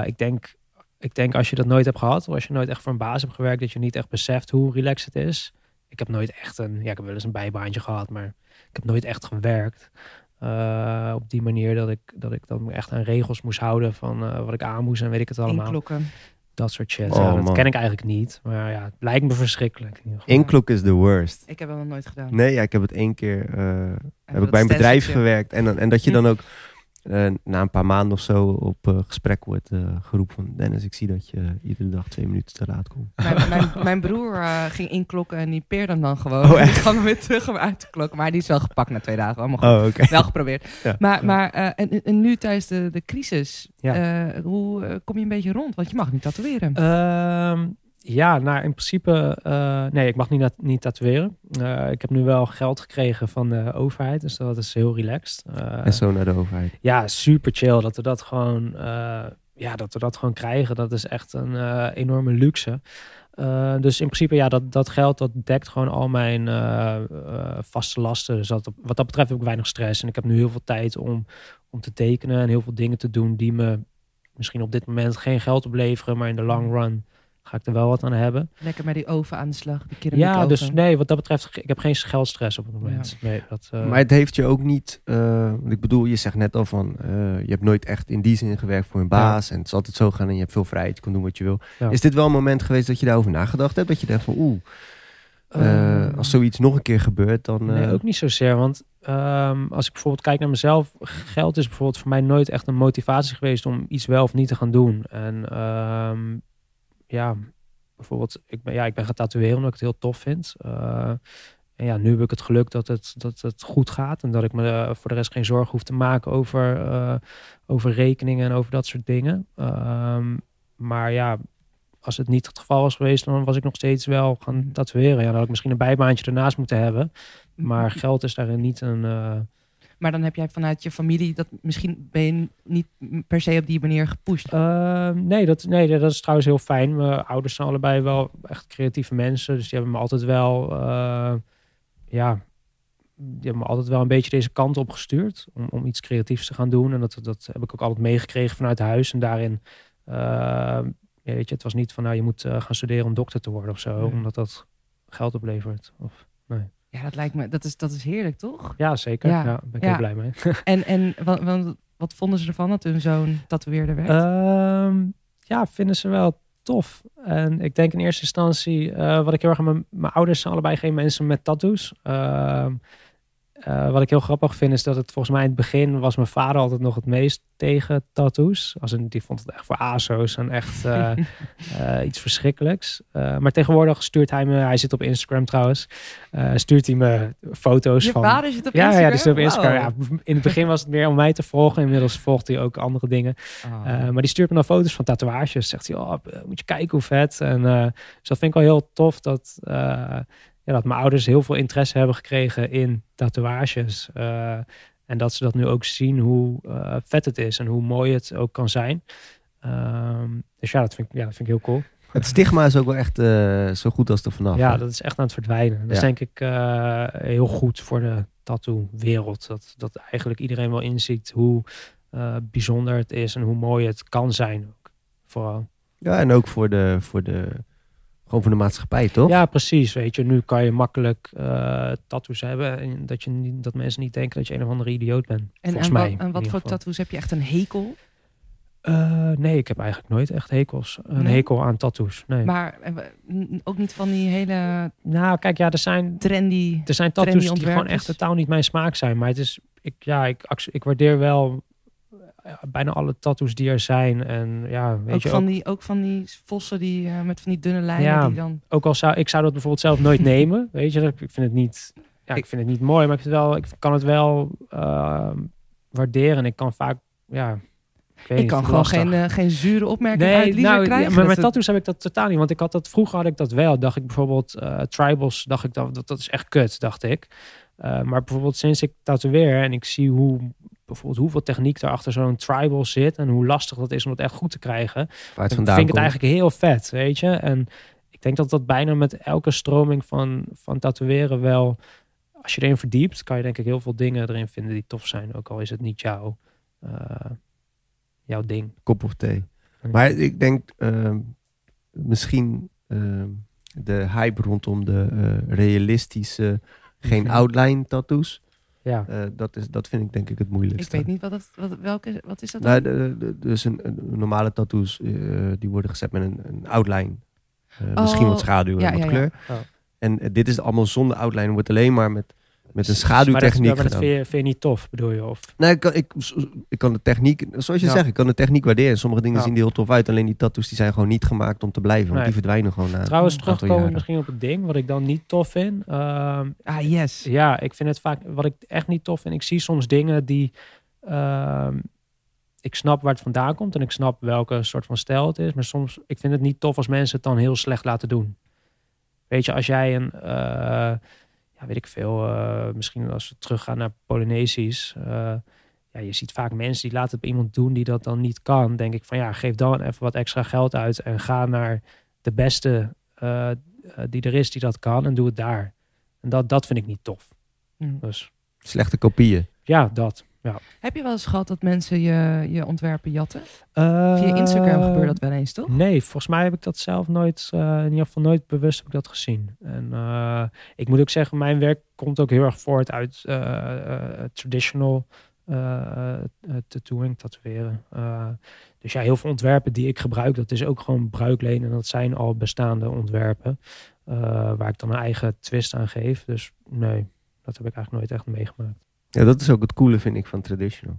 Ik denk, ik denk als je dat nooit hebt gehad, of als je nooit echt voor een baas hebt gewerkt, dat je niet echt beseft hoe relaxed het is. Ik heb nooit echt een, ja, ik heb wel eens een bijbaantje gehad, maar ik heb nooit echt gewerkt. Eh, op die manier dat ik, dat ik dan echt aan regels moest houden van eh, wat ik aan moest en weet ik het allemaal. Inklokken. Dat soort shit. Oh, ja, dat man. ken ik eigenlijk niet. Maar ja, het lijkt me verschrikkelijk. in ieder geval. Inklok is the worst. Ik heb dat nog nooit gedaan. Nee, ja, ik heb het één keer... eh, heb ik bij een bedrijf gewerkt. En, dan, en dat je dan ook eh, na een paar maanden of zo op eh, gesprek wordt eh, geroepen van... Dennis, ik zie dat je iedere dag twee minuten te laat komt. Mijn, mijn, mijn broer eh, ging inklokken en die peerde hem dan gewoon. Oh, echt? Ik kwam hem weer terug om uit te klokken. Maar die is wel gepakt na twee dagen. Allemaal goed. Oh, oké. Wel geprobeerd. Ja. Maar, maar eh, en, en nu tijdens de, de crisis, Ja. eh, hoe kom je een beetje rond? Want je mag niet tatoeëren. Ehm, ja, nou in principe, eh, nee, ik mag niet, niet tatoeëren. Eh, ik heb nu wel geld gekregen van de overheid, dus dat is heel relaxed. Eh, En zo naar de overheid. ja, super chill dat we dat gewoon, eh, ja, dat we dat gewoon krijgen. Dat is echt een eh, enorme luxe. Eh, dus in principe, ja, dat, dat geld dat dekt gewoon al mijn vaste lasten. Dus dat, wat dat betreft heb ik weinig stress. En ik heb nu heel veel tijd om, om te tekenen en heel veel dingen te doen die me misschien op dit moment geen geld opleveren, maar in de long run ga ik er wel wat aan hebben. Lekker met die oven aan de slag. Ja, dus nee, wat dat betreft, ik heb geen geldstress op het moment. Nee, dat, eh, Maar het heeft je ook niet... eh, want ik bedoel, je zegt net al van... eh, je hebt nooit echt in die zin gewerkt voor een baas. En het is altijd zo gaan en je hebt veel vrijheid. Je kan doen wat je wil. Ja. Is dit wel een moment geweest dat je daarover nagedacht hebt? Dat je denkt van oeh, eh, eh, als zoiets nog een keer gebeurt, dan... Nee, eh, ook niet zozeer. Want ehm, als ik bijvoorbeeld kijk naar mezelf, geld is bijvoorbeeld voor mij nooit echt een motivatie geweest om iets wel of niet te gaan doen. En ehm, ja, bijvoorbeeld, ik ben, ja, ik ben gaan tatoeëren omdat ik het heel tof vind. Eh, en ja, nu heb ik het geluk dat het, dat het goed gaat en dat ik me eh, voor de rest geen zorgen hoef te maken over, eh, over rekeningen en over dat soort dingen. Ehm, maar ja, als het niet het geval was geweest, dan was ik nog steeds wel gaan tatoeëren. Ja, dan had ik misschien een bijbaantje ernaast moeten hebben. Maar geld is daarin niet een. Maar dan heb jij vanuit je familie dat misschien ben je niet per se op die manier gepusht. eh, nee, dat, nee, dat is trouwens heel fijn. Mijn ouders zijn allebei wel echt creatieve mensen. Dus die hebben me altijd wel. eh, ja. Die hebben me altijd wel een beetje deze kant op gestuurd. Om, om iets creatiefs te gaan doen. En dat, dat heb ik ook altijd meegekregen vanuit huis. En daarin. eh, ja, weet je, het was niet van nou je moet eh, gaan studeren om dokter te worden of zo. Omdat dat geld oplevert. Of, Ja, dat lijkt me, dat is, dat is heerlijk, toch? ja, zeker. Ja. Ben ik heel blij mee. En, en wat, wat, vonden ze ervan dat hun zoon tatoeëerder werd? Ehm, ja, vinden ze wel tof. En ik denk in eerste instantie, eh, wat ik heel erg aan mijn, mijn ouders zijn allebei geen mensen met tattoos. Ehm, eh, wat ik heel grappig vind is dat het volgens mij in het begin was mijn vader altijd nog het meest tegen tattoos. Als een, die vond het echt voor ASO's en echt eh, eh, iets verschrikkelijks. Maar tegenwoordig stuurt hij me, hij zit op Instagram trouwens, stuurt hij me foto's Je van... vader zit op ja, Instagram? ja, die zit op Instagram. Wow. Ja, in het begin was het meer om mij te volgen. Inmiddels volgt hij ook andere dingen. Oh. Eh, maar die stuurt me dan foto's van tatoeages. Zegt hij, oh, moet je kijken hoe vet. En dus dat vind ik wel heel tof dat, ja, dat mijn ouders heel veel interesse hebben gekregen in tatoeages. Eh, en dat ze dat nu ook zien hoe eh, vet het is en hoe mooi het ook kan zijn. Ehm, dus ja dat, vind ik, ja, dat vind ik heel cool. Het stigma is ook wel echt eh, zo goed als er vanaf. ja, hè? dat is echt aan het verdwijnen. Dat is denk ik heel goed voor de tattoo-wereld. Dat, dat eigenlijk iedereen wel inziet hoe bijzonder het is en hoe mooi het kan zijn. Ook. Vooral. ja, en ook voor de, voor de, gewoon voor de maatschappij, toch? Ja, precies. Weet je, nu kan je makkelijk eh tattoos hebben en dat, je niet, dat mensen niet denken dat je een of andere idioot bent. En, volgens en, mij. wat, in en wat voor tattoos heb je echt een hekel? Eh, nee, ik heb eigenlijk nooit echt hekels. Een Nee? hekel aan tattoos. Nee. Maar eh, ook niet van die hele nou, kijk, ja, er zijn, trendy... er zijn tattoos die gewoon echt totaal niet mijn smaak zijn. Maar het is, ik, ja, ik, ik waardeer wel bijna alle tattoos die er zijn. En ja, weet Ook je, van, ook, die, ook van die vossen die, eh, met van die dunne lijnen Ja. die dan... ook al zou ik zou dat bijvoorbeeld zelf nooit nemen. Weet je, ik vind het niet, ja, ik vind het niet mooi, maar ik, vind het wel, ik kan het wel eh, waarderen. En ik kan vaak, ja, ik, kan gewoon geen, eh, geen zure opmerking Nee, uit nou, ja, krijgen. maar Dat met het- tattoos heb ik dat totaal niet. Want ik had dat, vroeger had ik dat wel. Dacht ik bijvoorbeeld, eh, tribals, dacht ik dat, dat, dat is echt kut, dacht ik. Maar bijvoorbeeld sinds ik tatoeëer en ik zie hoe, bijvoorbeeld hoeveel techniek er achter zo'n tribal zit. En hoe lastig dat is om het echt goed te krijgen. Waar het Dan vandaan vind ik het komt. eigenlijk heel vet, weet je. En ik denk dat dat bijna met elke stroming van, van tatoeëren wel... Als je erin verdiept, kan je denk ik heel veel dingen erin vinden die tof zijn. Ook al is het niet jouw, eh, jouw ding. Kop of thee. Maar ik denk ehm, misschien ehm, de hype rondom de eh, realistische, geen Mhm. outline tattoos. Ja, eh, dat, is, dat vind ik denk ik het Ik moeilijkste. weet niet wat, het, wat, welke, wat is dat dan? Nou, de, de- dus een, een normale tattoos eh, die worden gezet met een, een outline. Eh, misschien Oh, wat schaduw en ja, wat ja, ja. kleur. Oh. En dit is allemaal zonder outline. wordt alleen maar met, met een Maar schaduwtechniek dat, maar dat vind, je, vind je niet tof, bedoel je? Of, Nee, ik kan, ik, ik kan de techniek, zoals je Ja. zegt, ik kan de techniek waarderen. Sommige dingen Ja. zien er heel tof uit. Alleen die tattoos die zijn gewoon niet gemaakt om te blijven. Want die verdwijnen gewoon na Trouwens, terugkomen misschien op het ding, wat ik dan niet tof vind. Ehm, Ah, yes. ja, ik vind het vaak, wat ik echt niet tof vind, ik zie soms dingen die, ehm, ik snap waar het vandaan komt en ik snap welke soort van stijl het is. Maar soms, ik vind het niet tof als mensen het dan heel slecht laten doen. Weet je, als jij een, eh, weet ik veel, eh, misschien als we teruggaan naar Polynesisch. eh, ja, je ziet vaak mensen die laten het bij iemand doen die dat dan niet kan. Denk ik van ja, geef dan even wat extra geld uit en ga naar de beste eh, die er is die dat kan en doe het daar. En dat, dat vind ik niet tof. Hm. Dus Slechte kopieën. ja, dat. Ja. Heb je wel eens gehad dat mensen je, je ontwerpen jatten? Eh, Via Instagram gebeurt dat wel eens, toch? Nee, volgens mij heb ik dat zelf nooit, eh, in ieder geval nooit bewust heb ik dat gezien. En eh, ik moet ook zeggen, mijn werk komt ook heel erg voort uit eh, eh, traditional eh, eh, tattooing, tatoeëren. Eh, dus ja, heel veel ontwerpen die ik gebruik, dat is ook gewoon bruikleen. En dat zijn al bestaande ontwerpen, eh, waar ik dan een eigen twist aan geef. Dus nee, dat heb ik eigenlijk nooit echt meegemaakt. Ja, dat is ook het coole, vind ik, van traditional.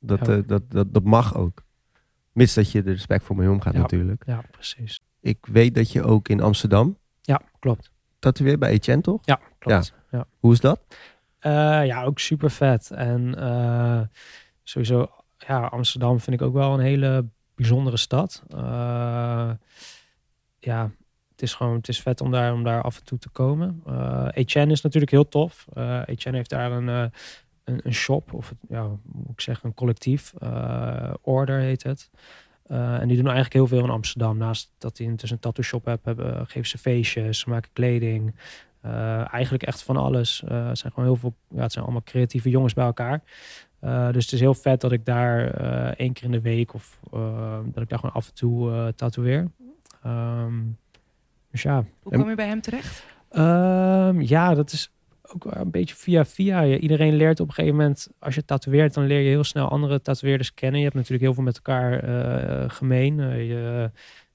Dat, Ja. eh, dat, dat, dat mag ook. Mits dat je er respect voor mee omgaat Ja. natuurlijk. Ja, precies. Ik weet dat je ook in Amsterdam Ja, klopt. tatoeëert bij Etienne, toch? Ja, klopt. ja. Hoe is dat? Eh, ja, ook super vet. En eh, sowieso, ja, Amsterdam vind ik ook wel een hele bijzondere stad. Ja, het is gewoon, het is vet om daar, om daar af en toe te komen. Eh Etienne is natuurlijk heel tof. Eh Etienne heeft daar een, eh, een, een shop, of ja, moet ik zeggen, een collectief. Order heet het. En die doen eigenlijk heel veel in Amsterdam. Naast dat hij intussen een tattoo shop hebben, geven ze feestjes, ze maken kleding. Eigenlijk echt van alles. Het zijn gewoon heel veel, ja, het zijn allemaal creatieve jongens bij elkaar. Dus het is heel vet dat ik daar eh, één keer in de week of dat ik daar gewoon af en toe tatoeëer. Ehm, dus ja. Hoe kom je bij hem terecht? Ehm, ja, dat is ook een beetje via via. Je, iedereen leert op een gegeven moment, als je tatoeëert, dan leer je heel snel andere tatoeëerders kennen. Je hebt natuurlijk heel veel met elkaar eh, gemeen. Eh, je,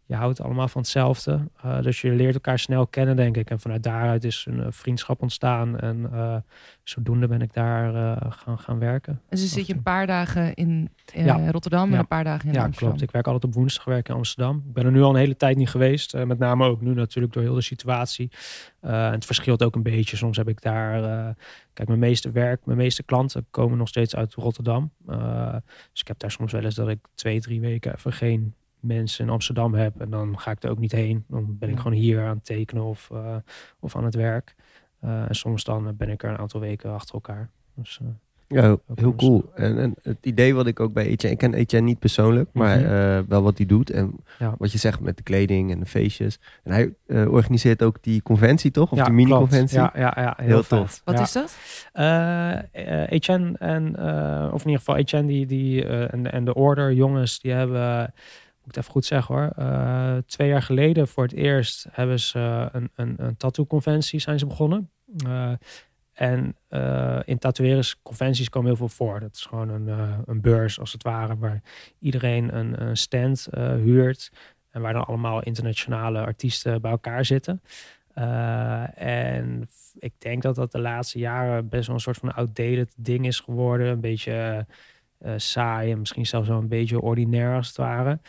je houdt allemaal van hetzelfde. Uh, dus je leert elkaar snel kennen, denk ik. En vanuit daaruit is een uh, vriendschap ontstaan. En uh, zodoende ben ik daar gaan, gaan werken. En dus zit je een paar dagen in ja. Rotterdam en ja. een paar dagen in ja, Amsterdam? klopt. Ik werk altijd op woensdag werk in Amsterdam. Ik ben er nu al een hele tijd niet geweest. met name ook nu natuurlijk door heel de situatie. en het verschilt ook een beetje. Soms heb ik daar... kijk, mijn meeste werk, mijn meeste klanten komen nog steeds uit Rotterdam. dus ik heb daar soms wel eens dat ik twee, drie weken even geen mensen in Amsterdam heb. En dan ga ik er ook niet heen. Dan ben ik gewoon hier aan het tekenen of, uh, of aan het werk. Uh, en soms dan ben ik er een aantal weken achter elkaar. Dus, uh, ja, heel, heel cool. En, en, het idee wat ik ook bij Etienne... Ik ken Etienne niet persoonlijk, maar mm -hmm. wel wat hij doet. En ja. wat je zegt met de kleding en de feestjes. En hij organiseert ook die conventie, toch? Of ja, die mini-conventie? Ja, ja, ja, heel, heel tof. Wat ja. is dat? Etienne en... of in ieder geval Etienne die, die, en, en de Order, jongens, die hebben moet even goed zeggen hoor. Uh, twee jaar geleden voor het eerst hebben ze een, een, een tattoo-conventie zijn ze begonnen. Uh, en uh, in tatoeërersconventies komen heel veel voor. Dat is gewoon een, een beurs als het ware, waar iedereen een, stand huurt. En waar dan allemaal internationale artiesten bij elkaar zitten. en ik denk dat dat de laatste jaren best wel een soort van outdated ding is geworden. Een beetje saai en misschien zelfs wel een beetje ordinair als het ware.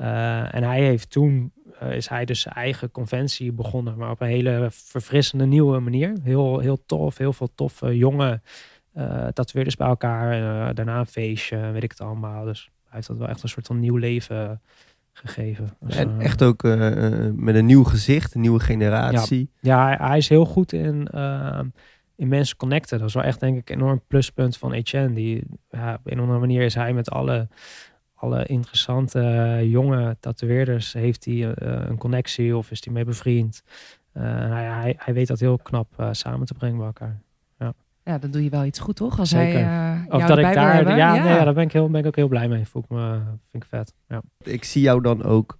Uh, en hij heeft toen, uh, is hij dus zijn eigen conventie begonnen, maar op een hele verfrissende nieuwe manier. Heel, heel tof, heel veel toffe jonge uh, tatoeëerders bij elkaar. daarna een feestje, weet ik het allemaal. Dus hij heeft dat wel echt een soort van nieuw leven gegeven. Dus, en echt ook met een nieuw gezicht, een nieuwe generatie. Ja, ja hij, hij, is heel goed in in mensen connecten. Dat is wel echt denk ik een enorm pluspunt van Etienne. Die, ja, op een of andere manier is hij met alle, alle interessante uh, jonge tatoeëerders... heeft hij uh, een connectie of is hij mee bevriend. Uh, hij, hij, hij, weet dat heel knap samen te brengen bij elkaar. Ja. ja, dan doe je wel iets goed, toch? Als Zeker. hij of dat ik daar... Ja, ja. Nee, ja, daar ben ik, heel, ben ik ook heel blij mee. Voel ik me, vind ik vet. Ja. Ik zie jou dan ook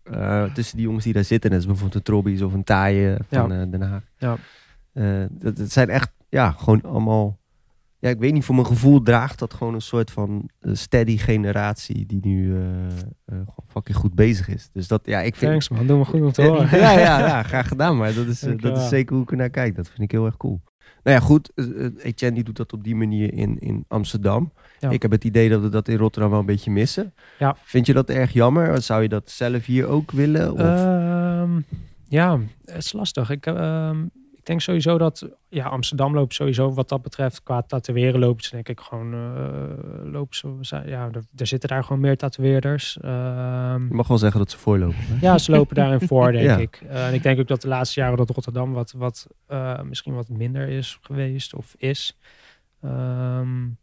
tussen die jongens die daar zitten... net als bijvoorbeeld een Trobbies of een Taaien van ja. Den Haag. Ja. dat, dat zijn echt ja, gewoon allemaal. Ja, ik weet niet, voor mijn gevoel draagt dat gewoon een soort van uh, steady generatie die nu uh, gewoon fucking goed bezig is. Dus dat, ja, ik vind. Thanks man, doe me goed om te horen. ja, ja, ja, graag gedaan, maar dat is, dat is zeker hoe ik er naar kijk. Dat vind ik heel erg cool. Nou ja, goed, Etienne die doet dat op die manier in, in Amsterdam. Ja. Ik heb het idee dat we dat in Rotterdam wel een beetje missen. Ja. Vind je dat erg jammer? Zou je dat zelf hier ook willen? Of? Um, ja, het is lastig. Ik, um, ik denk sowieso dat ja, Amsterdam loopt sowieso wat dat betreft qua tatoeëren loopt denk ik gewoon uh, lopen ze, ja, er, er, zitten daar gewoon meer tatoeëerders. Uh, je mag wel zeggen dat ze voorlopen. Hè? Ja, ze lopen daarin voor, denk Ja. ik. Uh, en ik denk ook dat de laatste jaren dat Rotterdam wat, wat uh, misschien wat minder is geweest of is. Um,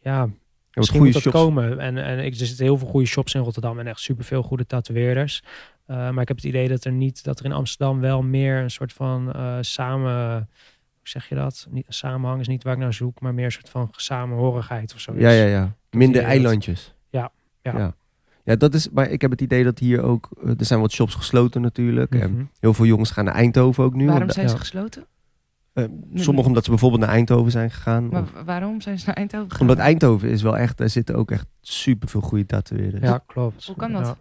ja, misschien moet dat shops. komen. En, en ik, er zitten heel veel goede shops in Rotterdam en echt superveel goede tatoeëerders. Uh, maar ik heb het idee dat er niet, dat er in Amsterdam wel meer een soort van uh, samen, hoe zeg je dat? Niet, samenhang is niet waar ik naar zoek, maar meer een soort van samenhorigheid of zo. Ja, ja, ja. Minder dat- eilandjes. Ja, ja. Ja. Ja, dat is, maar ik heb het idee dat hier ook, eh, er zijn wat shops gesloten natuurlijk. Mhm. En heel veel jongens gaan naar Eindhoven ook nu. Waarom zijn ze ja. gesloten? eh, sommigen omdat ze bijvoorbeeld naar Eindhoven zijn gegaan. Maar of- wa- waarom zijn ze naar Eindhoven gegaan? omdat Eindhoven is wel echt, daar zitten ook echt super veel goede tatoeëerders. Ja, klopt. Hoe kan dat?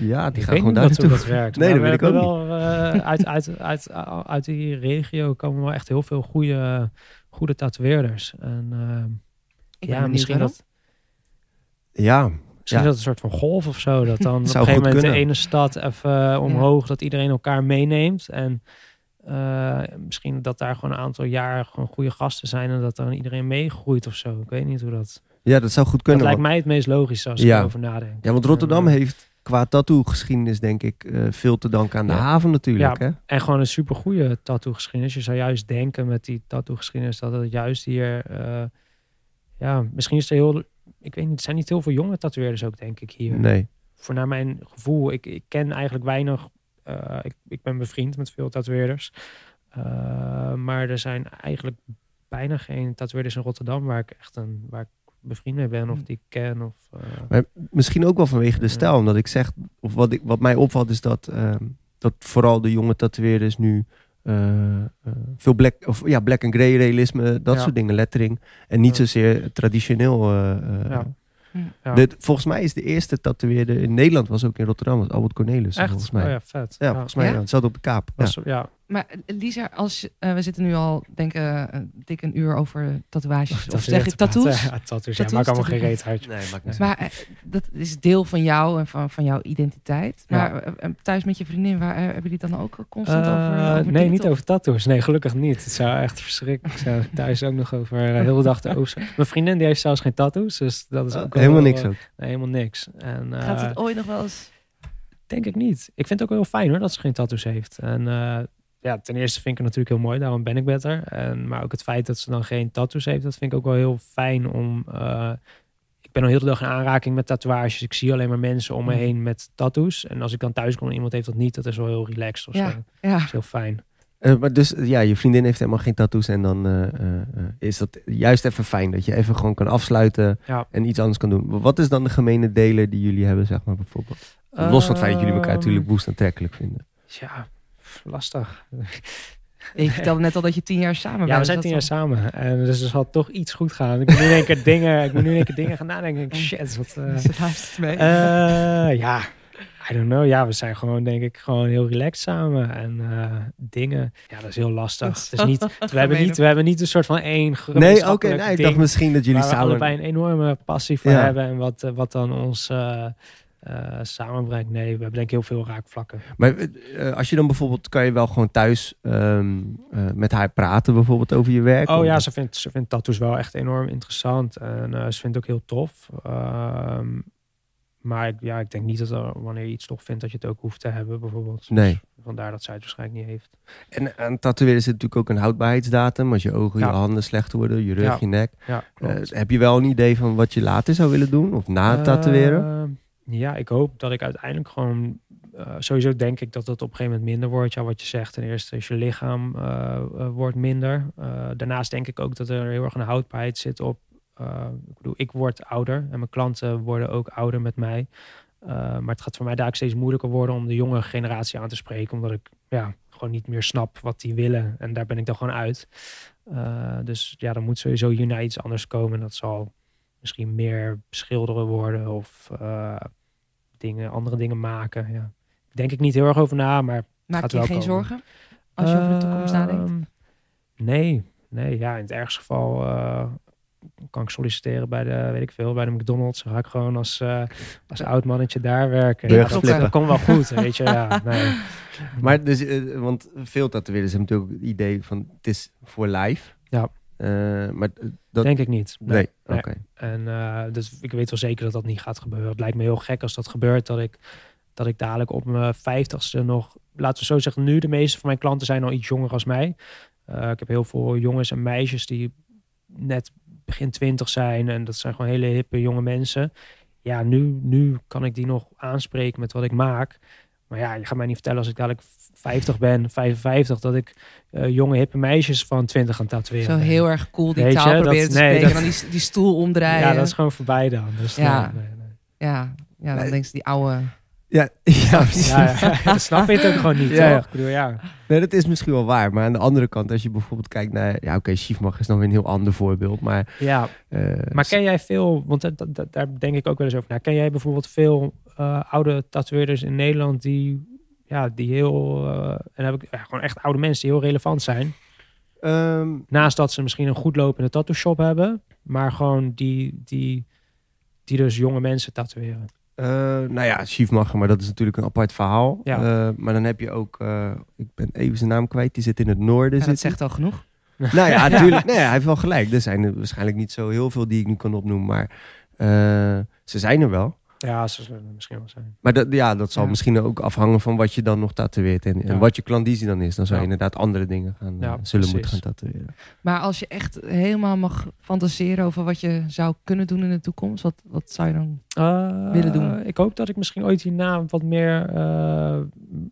Ja. Die Ik gaan gewoon niet daar dat, hoe naartoe. dat werkt. Nee, dat we weet ik ook wel, eh, uit, uit, uit, uit die regio komen wel echt heel veel goede, goede tatoeëerders. En uh, Ik ben ja, misschien dat, Ja, misschien Ja. dat een soort van golf of zo. Dat dan op een Zou gegeven moment de kunnen. ene stad even uh, omhoog, dat iedereen elkaar meeneemt. En uh, misschien dat daar gewoon een aantal jaar gewoon goede gasten zijn en dat dan iedereen meegroeit of zo. Ik weet niet hoe dat... ja, dat zou goed Dat kunnen. lijkt want- mij het meest logisch als Ja. ik erover nadenk. ja, want Rotterdam En, heeft qua tattoo-geschiedenis denk ik eh, veel te danken aan de Ja. haven natuurlijk. Ja. Hè? En gewoon een super goede tattoo-geschiedenis. Je zou juist denken met die tattoo-geschiedenis dat het juist hier. uh, ja, misschien is er heel. Ik weet niet, er zijn niet heel veel jonge tatoeëerders ook, denk ik, hier. Nee. Voor naar mijn gevoel, ik, ik ken eigenlijk weinig. Uh, ik, ik ben bevriend met veel tatoeëerders. Maar er zijn eigenlijk bijna geen tatoeëerders in Rotterdam waar ik echt een. Waar ik bevriend mee ben of die ik ken. Of, uh, Maar misschien ook wel vanwege de Ja. stijl. Omdat ik zeg, of wat, ik, wat mij opvalt is dat, ehm, dat vooral de jonge tatoeëerders nu eh, eh, veel black, of, ja, black and grey realisme, dat Ja. soort dingen, lettering. En niet Ja. zozeer traditioneel. eh, eh, Ja. Ja. De, volgens mij is de eerste tatoeëerder in Nederland was ook in Rotterdam, was Albert Cornelis. Echt? Volgens mij. Oh ja. ja, vet. volgens mij. Ja? Ja. Het zat op de kaap. Ja. Was- ja. Maar eh, Lisa, als, eh, we zitten nu al, denk ik, eh, dik een uur over tatoeages. Of zeg je tattoos? Ja, tattoos. Ja, maakt allemaal geen reet uit. Nee, maakt niet Maar dat is deel van jou en van, van jouw identiteit. Maar thuis met je vriendin, waar, hebben jullie het dan ook constant over, over nee, niet over tattoos. Nee, gelukkig niet. Het zou echt verschrikkelijk zijn. Thuis ook nog over heel de dag te over. Mijn vriendin die heeft zelfs geen tattoos. Dus dat is ook wel, Helemaal niks ook. nee, helemaal niks. En, eh, Gaat het ooit nog wel eens... Denk ik niet. Ik vind het ook wel heel fijn hoor dat ze geen tattoos heeft. En eh, ja, ten eerste vind ik het natuurlijk heel mooi, daarom ben ik beter. En, maar ook het feit dat ze dan geen tattoos heeft, dat vind ik ook wel heel fijn om. eh, ik ben al heel de dag in aanraking met tatoeages. Ik zie alleen maar mensen om me Mm. heen met tattoos. En als ik dan thuis kom en iemand heeft dat niet, dat is wel heel relaxed of zo. Ja. Dat is heel fijn. Eh, maar dus ja, je vriendin heeft helemaal geen tattoos. En dan eh, is dat juist even fijn dat je even gewoon kan afsluiten Ja. en iets anders kan doen. Wat is dan de gemene deler die jullie hebben, zeg maar bijvoorbeeld? Los van het feit dat jullie elkaar Ehm, natuurlijk woest aantrekkelijk vinden. Ja, lastig. Je vertelde net al dat je tien jaar samen bent. Ja, we zijn tien jaar samen. En dus er zal toch iets goed gaan. Ik moet nu in één keer dingen, ik moet nu in één keer dingen gaan nadenken. Ik, Shit, wat... Ze luistert mee. Eh, ja, I don't know. Ja, we zijn gewoon, denk ik, gewoon heel relaxed samen. En eh, dingen, ja, dat is heel lastig. Dat is Het is niet, we, hebben niet, we hebben niet een soort van één Nee, oké. gemeenschappelijk nee, ik dacht misschien dat jullie waar we samen... allebei een enorme passie voor Ja. hebben. En wat, wat dan ons eh, samenbrengt. Nee, we hebben denk ik heel veel raakvlakken. Maar eh, als je dan bijvoorbeeld, kan je wel gewoon thuis ehm, eh, met haar praten bijvoorbeeld over je werk? Oh Of- ja, ze vindt, ze vindt tattoos wel echt enorm interessant. En ze vindt het ook heel tof. Ehm, maar ik, ja, ik denk niet dat er, wanneer je iets tof vindt, dat je het ook hoeft te hebben, bijvoorbeeld. Nee. Dus vandaar dat zij het waarschijnlijk niet heeft. En aan tatoeëren zit natuurlijk ook een houdbaarheidsdatum. Als je ogen, Ja. je handen slecht worden, je rug, Ja. je nek. Ja, heb je wel een idee van wat je later zou willen doen? Of na het tatoeëren? Ja, ik hoop dat ik uiteindelijk gewoon... eh, sowieso denk ik dat het op een gegeven moment minder wordt. Ja, wat je zegt, ten eerste is je lichaam eh, wordt minder. Daarnaast denk ik ook dat er heel erg een houdbaarheid zit op... ik bedoel, ik word ouder en mijn klanten worden ook ouder met mij. Maar het gaat voor mij daar steeds moeilijker worden om de jonge generatie aan te spreken. Omdat ik ja, gewoon niet meer snap wat die willen. En daar ben ik dan gewoon uit. Dus ja, dan moet sowieso hierna iets anders komen. En dat zal misschien meer schilderen worden of dingen, andere dingen maken. Ja. Denk ik niet heel erg over na, maar Maak gaat je wel geen komen. zorgen als je over de toekomst nadenkt? Ehm, Nee, nee, ja, in het ergste geval eh, kan ik solliciteren bij de, weet ik veel, bij de McDonald's. Dan ga ik gewoon als, eh, als oud mannetje daar werken. Ja, dat, dat komt wel goed, weet je. Ja, nee. Maar dus, eh, want veel tatoeëerders hebben natuurlijk ook het idee van het is voor life. Ja. Eh, maar dat... Denk ik niet. nee, nee. oké. En eh, dus ik weet wel zeker dat dat niet gaat gebeuren. Het lijkt me heel gek als dat gebeurt, dat ik, dat ik dadelijk op mijn vijftigste nog, laten we zo zeggen, nu de meeste van mijn klanten zijn al iets jonger als mij. Eh, ik heb heel veel jongens en meisjes die net begin twintig zijn en dat zijn gewoon hele hippe jonge mensen. Ja, nu, nu kan ik die nog aanspreken met wat ik maak. Maar ja, je gaat mij niet vertellen als ik dadelijk 50 ben, 55, dat ik eh, jonge hippe meisjes van 20 gaan tatoeëren. Zo ben. heel erg cool die Weet taal je, dat- proberen te nee, spreken. dat- En dan die, die stoel omdraaien. Ja, dat is gewoon voorbij dan. Dus Ja. nee, nee, ja, ja, dan ze die oude... Ja, ja, precies. Ja, ja, dat snap je het ook gewoon niet, Ja, ja. toch? Ik bedoel, ja. Nee, dat is misschien wel waar. Maar aan de andere kant, als je bijvoorbeeld kijkt naar... Ja, oké, Schiefmach is dan weer een heel ander voorbeeld. Maar, ja. eh, Maar ken jij veel, want dat, dat- dat- daar denk ik ook wel eens over na. Ken jij bijvoorbeeld veel eh, oude tatoeëerders in Nederland die, ja, die heel, eh, en dan heb ik ja, gewoon echt oude mensen die heel relevant zijn. ehm, Naast dat ze misschien een goed lopende tattoo shop hebben, maar gewoon die, die, die dus jonge mensen tatoeëren. Eh, nou ja, Schiefmacher, maar dat is natuurlijk een apart verhaal. Ja. Eh, maar dan heb je ook, eh, ik ben even zijn naam kwijt, die zit in het noorden. Ja, dat zegt al genoeg. Nou ja, natuurlijk. Nee, hij heeft wel gelijk. Er zijn er waarschijnlijk niet zo heel veel die ik nu kan opnoemen, maar eh, ze zijn er wel. Ja, ze zullen er misschien wel zijn. Maar dat, ja, dat zal Ja. misschien ook afhangen van wat je dan nog tatoeëert en, en Ja. wat je klandizie dan is. Dan zou je Ja. inderdaad andere dingen gaan, eh, Ja, zullen precies. moeten gaan tatoeëren. Maar als je echt helemaal mag fantaseren over wat je zou kunnen doen in de toekomst, wat, wat zou je dan... Eh, willen doen? Ik hoop dat ik misschien ooit hierna wat meer eh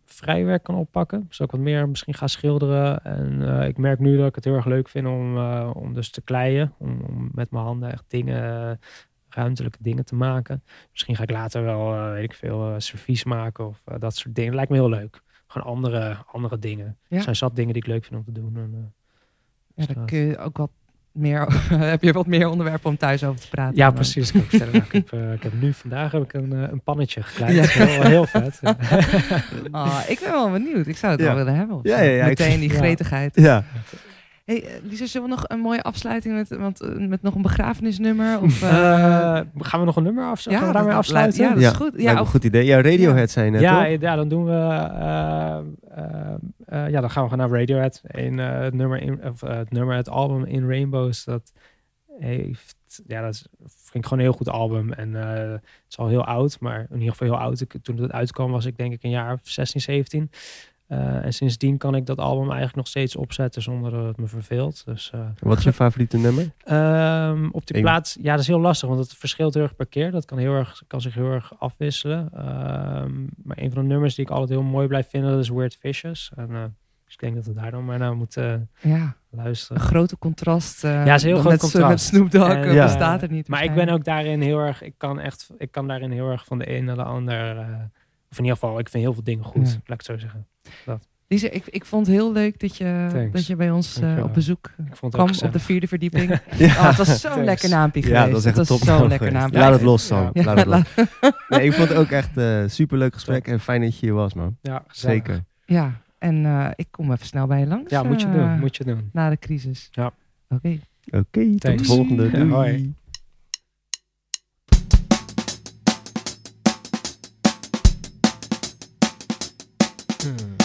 vrijwerk kan oppakken. Dus ook wat meer misschien ga schilderen. En eh, ik merk nu dat ik het heel erg leuk vind om, eh, om dus te kleien. Om, om met mijn handen echt dingen, ruimtelijke dingen te maken. Misschien ga ik later wel, eh, weet ik veel, eh, servies maken of eh, dat soort dingen. Lijkt me heel leuk. Gewoon andere, andere dingen. Ja. Er zijn zat dingen die ik leuk vind om te doen. En, eh, Ja, dus, dan eh, kun je ook wat meer, heb je wat meer onderwerpen om thuis over te praten. Ja, dan- precies. Ik, vertellen. Nou, ik, heb, ik heb nu vandaag heb ik een, een pannetje gekleid. Ja. Heel, heel vet. Ja. Ah, ik ben wel benieuwd. Ik zou het Ja. wel willen hebben. Ja, ja, Meteen die Ja. gretigheid. Ja. Hey, eh, Lisa, zullen we nog een mooie afsluiting met, want, eh, met nog een begrafenisnummer? Of, eh, gaan we nog een nummer af? gaan daarmee afsluiten? Ja, dat Ja, is goed. Ja, een goed idee. Ja, Radiohead zijn net, ja, toch? ja, dan doen we. ja, dan gaan we gewoon naar Radiohead. En, eh, het, nummer in, of, het nummer, het album In Rainbows, dat heeft. Ja, dat is, vind ik gewoon een heel goed album. En eh, het is al heel oud, maar in ieder geval heel oud. Ik, toen het uitkwam, was ik denk ik een jaar of 16, 17. Eh, en sindsdien kan ik dat album eigenlijk nog steeds opzetten zonder dat het me verveelt. Dus eh, Wat is je favoriete nummer? Ehm, op die Eén. plaats, ja, dat is heel lastig, want het verschilt heel erg per keer. Dat kan, heel erg, kan zich heel erg afwisselen. Ehm, maar een van de nummers die ik altijd heel mooi blijf vinden, dat is Weird Fishes. En, eh, dus ik denk dat we daar dan maar naar moeten ja, luisteren. een grote contrast. eh, Ja, is heel groot met, contrast. Met Snoop Dogg En, Ja. bestaat er niet. Maar ik ben ook daarin heel erg, ik kan echt, ik kan daarin heel erg van de een naar de ander. Of in ieder geval, ik vind heel veel dingen goed, Ja. laat ik het zo zeggen. Lisa, ik, ik vond het heel leuk dat je, Thanks. dat je bij ons eh, op bezoek kwam op de vierde verdieping. Ja, Oh, het was zo'n Thanks. lekker naampje geweest. ja dat is echt zo'n lekker naampje. Laat het los, Sam. Ja. Laat het los. Nee, ik vond het ook echt een superleuk gesprek. En fijn dat je hier was, man. Ja, gezellig. Zeker. Ja, en eh, ik kom even snel bij je langs. Ja, moet je eh, doen, moet je doen. Na de crisis. Ja. Oké. Oké, tot de volgende. Ja, Doei. hoi. Hmm.